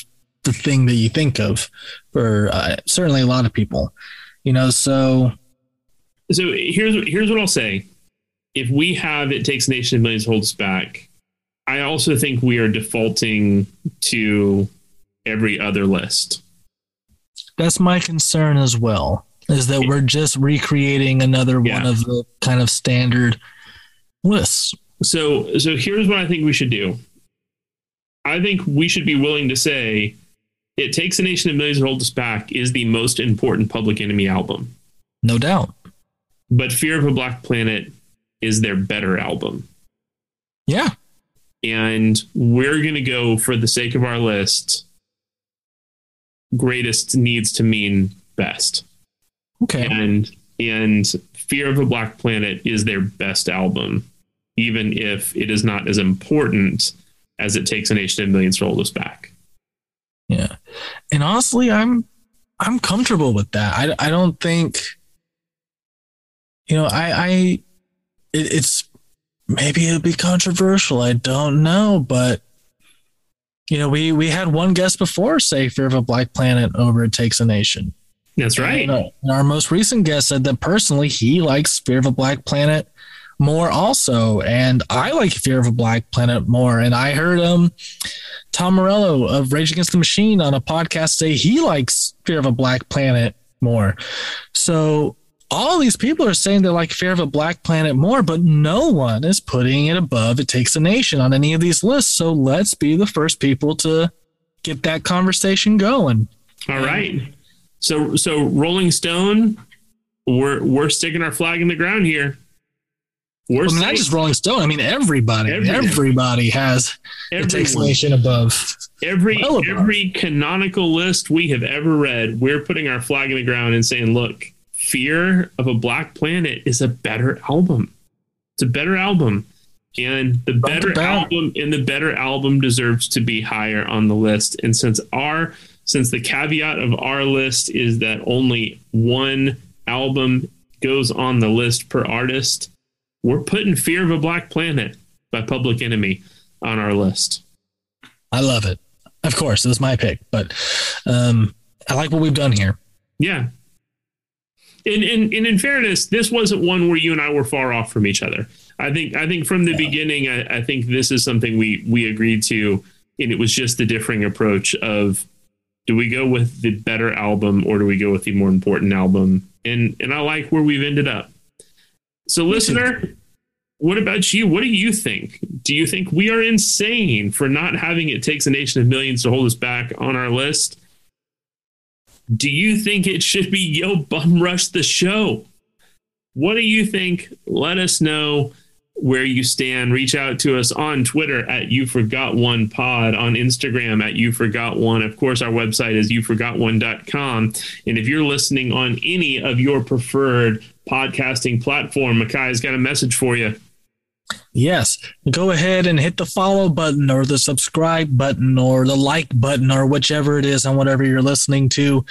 the thing that you think of for uh, certainly a lot of people, you know, so so here's here's what i'll say if we have it takes a nation of millions to hold us back i also think we are defaulting to every other list that's my concern as well, is that we're just recreating another Yeah. one of the kind of standard lists. So so here's what I think we should do. I think we should be willing to say it takes a nation of millions to hold us back is the most important public enemy album. No doubt. But Fear of a Black Planet is their better album. Yeah. And we're gonna go for the sake of our list, greatest needs to mean best. Okay. and and Fear of a Black Planet is their best album, even if it is not as important as it takes a nation of millions to hold us back. Yeah. And honestly, I'm I'm comfortable with that. I I don't think you know, I I it, it's maybe it'll be controversial. I don't know, but you know, we we had one guest before say Fear of a Black Planet over It Takes a Nation. That's right. And, uh, our most recent guest said that personally he likes Fear of a Black Planet more also. And I like Fear of a Black Planet more. And I heard um Tom Morello of Rage Against the Machine on a podcast say he likes Fear of a Black Planet more. So all these people are saying they like Fear of a Black Planet more, but no one is putting it above It Takes a Nation on any of these lists. So let's be the first people to get that conversation going. All right. So so Rolling Stone, we're we're sticking our flag in the ground here. I mean, saying not just Rolling Stone. I mean, everybody, Everyone. everybody has it takes above. every well above. every canonical list we have ever read, we're putting our flag in the ground and saying, "Look, Fear of a Black Planet is a better album. It's a better album, and the better back. album and the better album deserves to be higher on the list. And since our since the caveat of our list is that only one album goes on the list per artist, we're putting Fear of a Black Planet by Public Enemy on our list. I love it. Of course, it was my pick, but um, I like what we've done here. Yeah. And, and, and in fairness, this wasn't one where you and I were far off from each other. I think I think from the beginning, I, I think this is something we we agreed to, and it was just the differing approach of do we go with the better album or do we go with the more important album? And and I like where we've ended up. So hmm. listener, what about you? What do you think? Do you think we are insane for not having it takes a nation of millions to hold us back on our list? Do you think it should be Yo Bum Rush the show? What do you think? Let us know where you stand. Reach out to us on Twitter at You Forgot One Pod, on Instagram at You Forgot One. Of course, our website is YouForgotOne.com. And if you're listening on any of your preferred podcasting platform, Makai's got a message for you. Yes, go ahead and hit the follow button or the subscribe button or the like button or whichever it is on whatever you're listening to.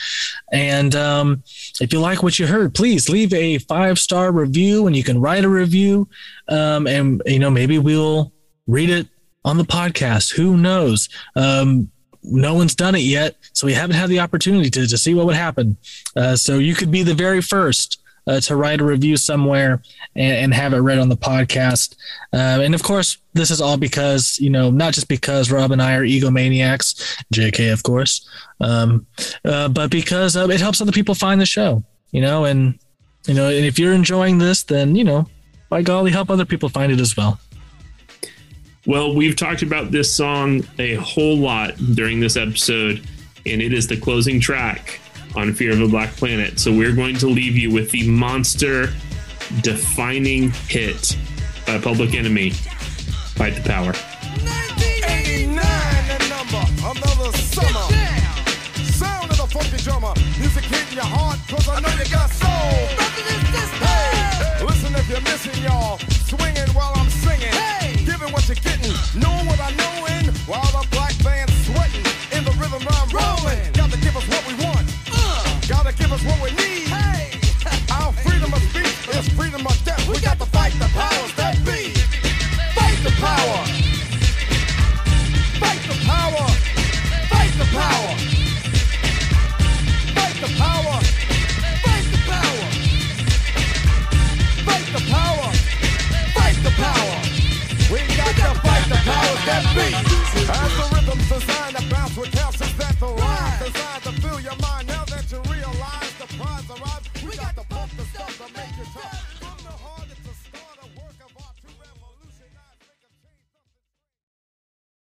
And um, if you like what you heard, please leave a five star review and you can write a review. Um, and, you know, maybe we'll read it on the podcast. Who knows? Um, no one's done it yet, so we haven't had the opportunity to, to see what would happen. Uh, so you could be the very first uh, to write a review somewhere and, and have it read on the podcast. Uh, and of course, this is all because, you know, not just because Rob and I are egomaniacs, JK, of course, um, uh, but because uh, it helps other people find the show, you know, and, you know, and if you're enjoying this, then, you know, by golly, help other people find it as well. Well, we've talked about this song a whole lot during this episode, and it is the closing track on Fear of a Black Planet. So we're going to leave you with the monster defining hit by Public Enemy, Fight the Power. 89, the number, another summer. Sound of the funky drummer. Music hitting your heart, cause I know you got soul. Hey, listen if you're missing, y'all. Swinging while I'm singing. Giving what you're getting. Knowing what I know in. While the what we need. Our freedom of speech is freedom of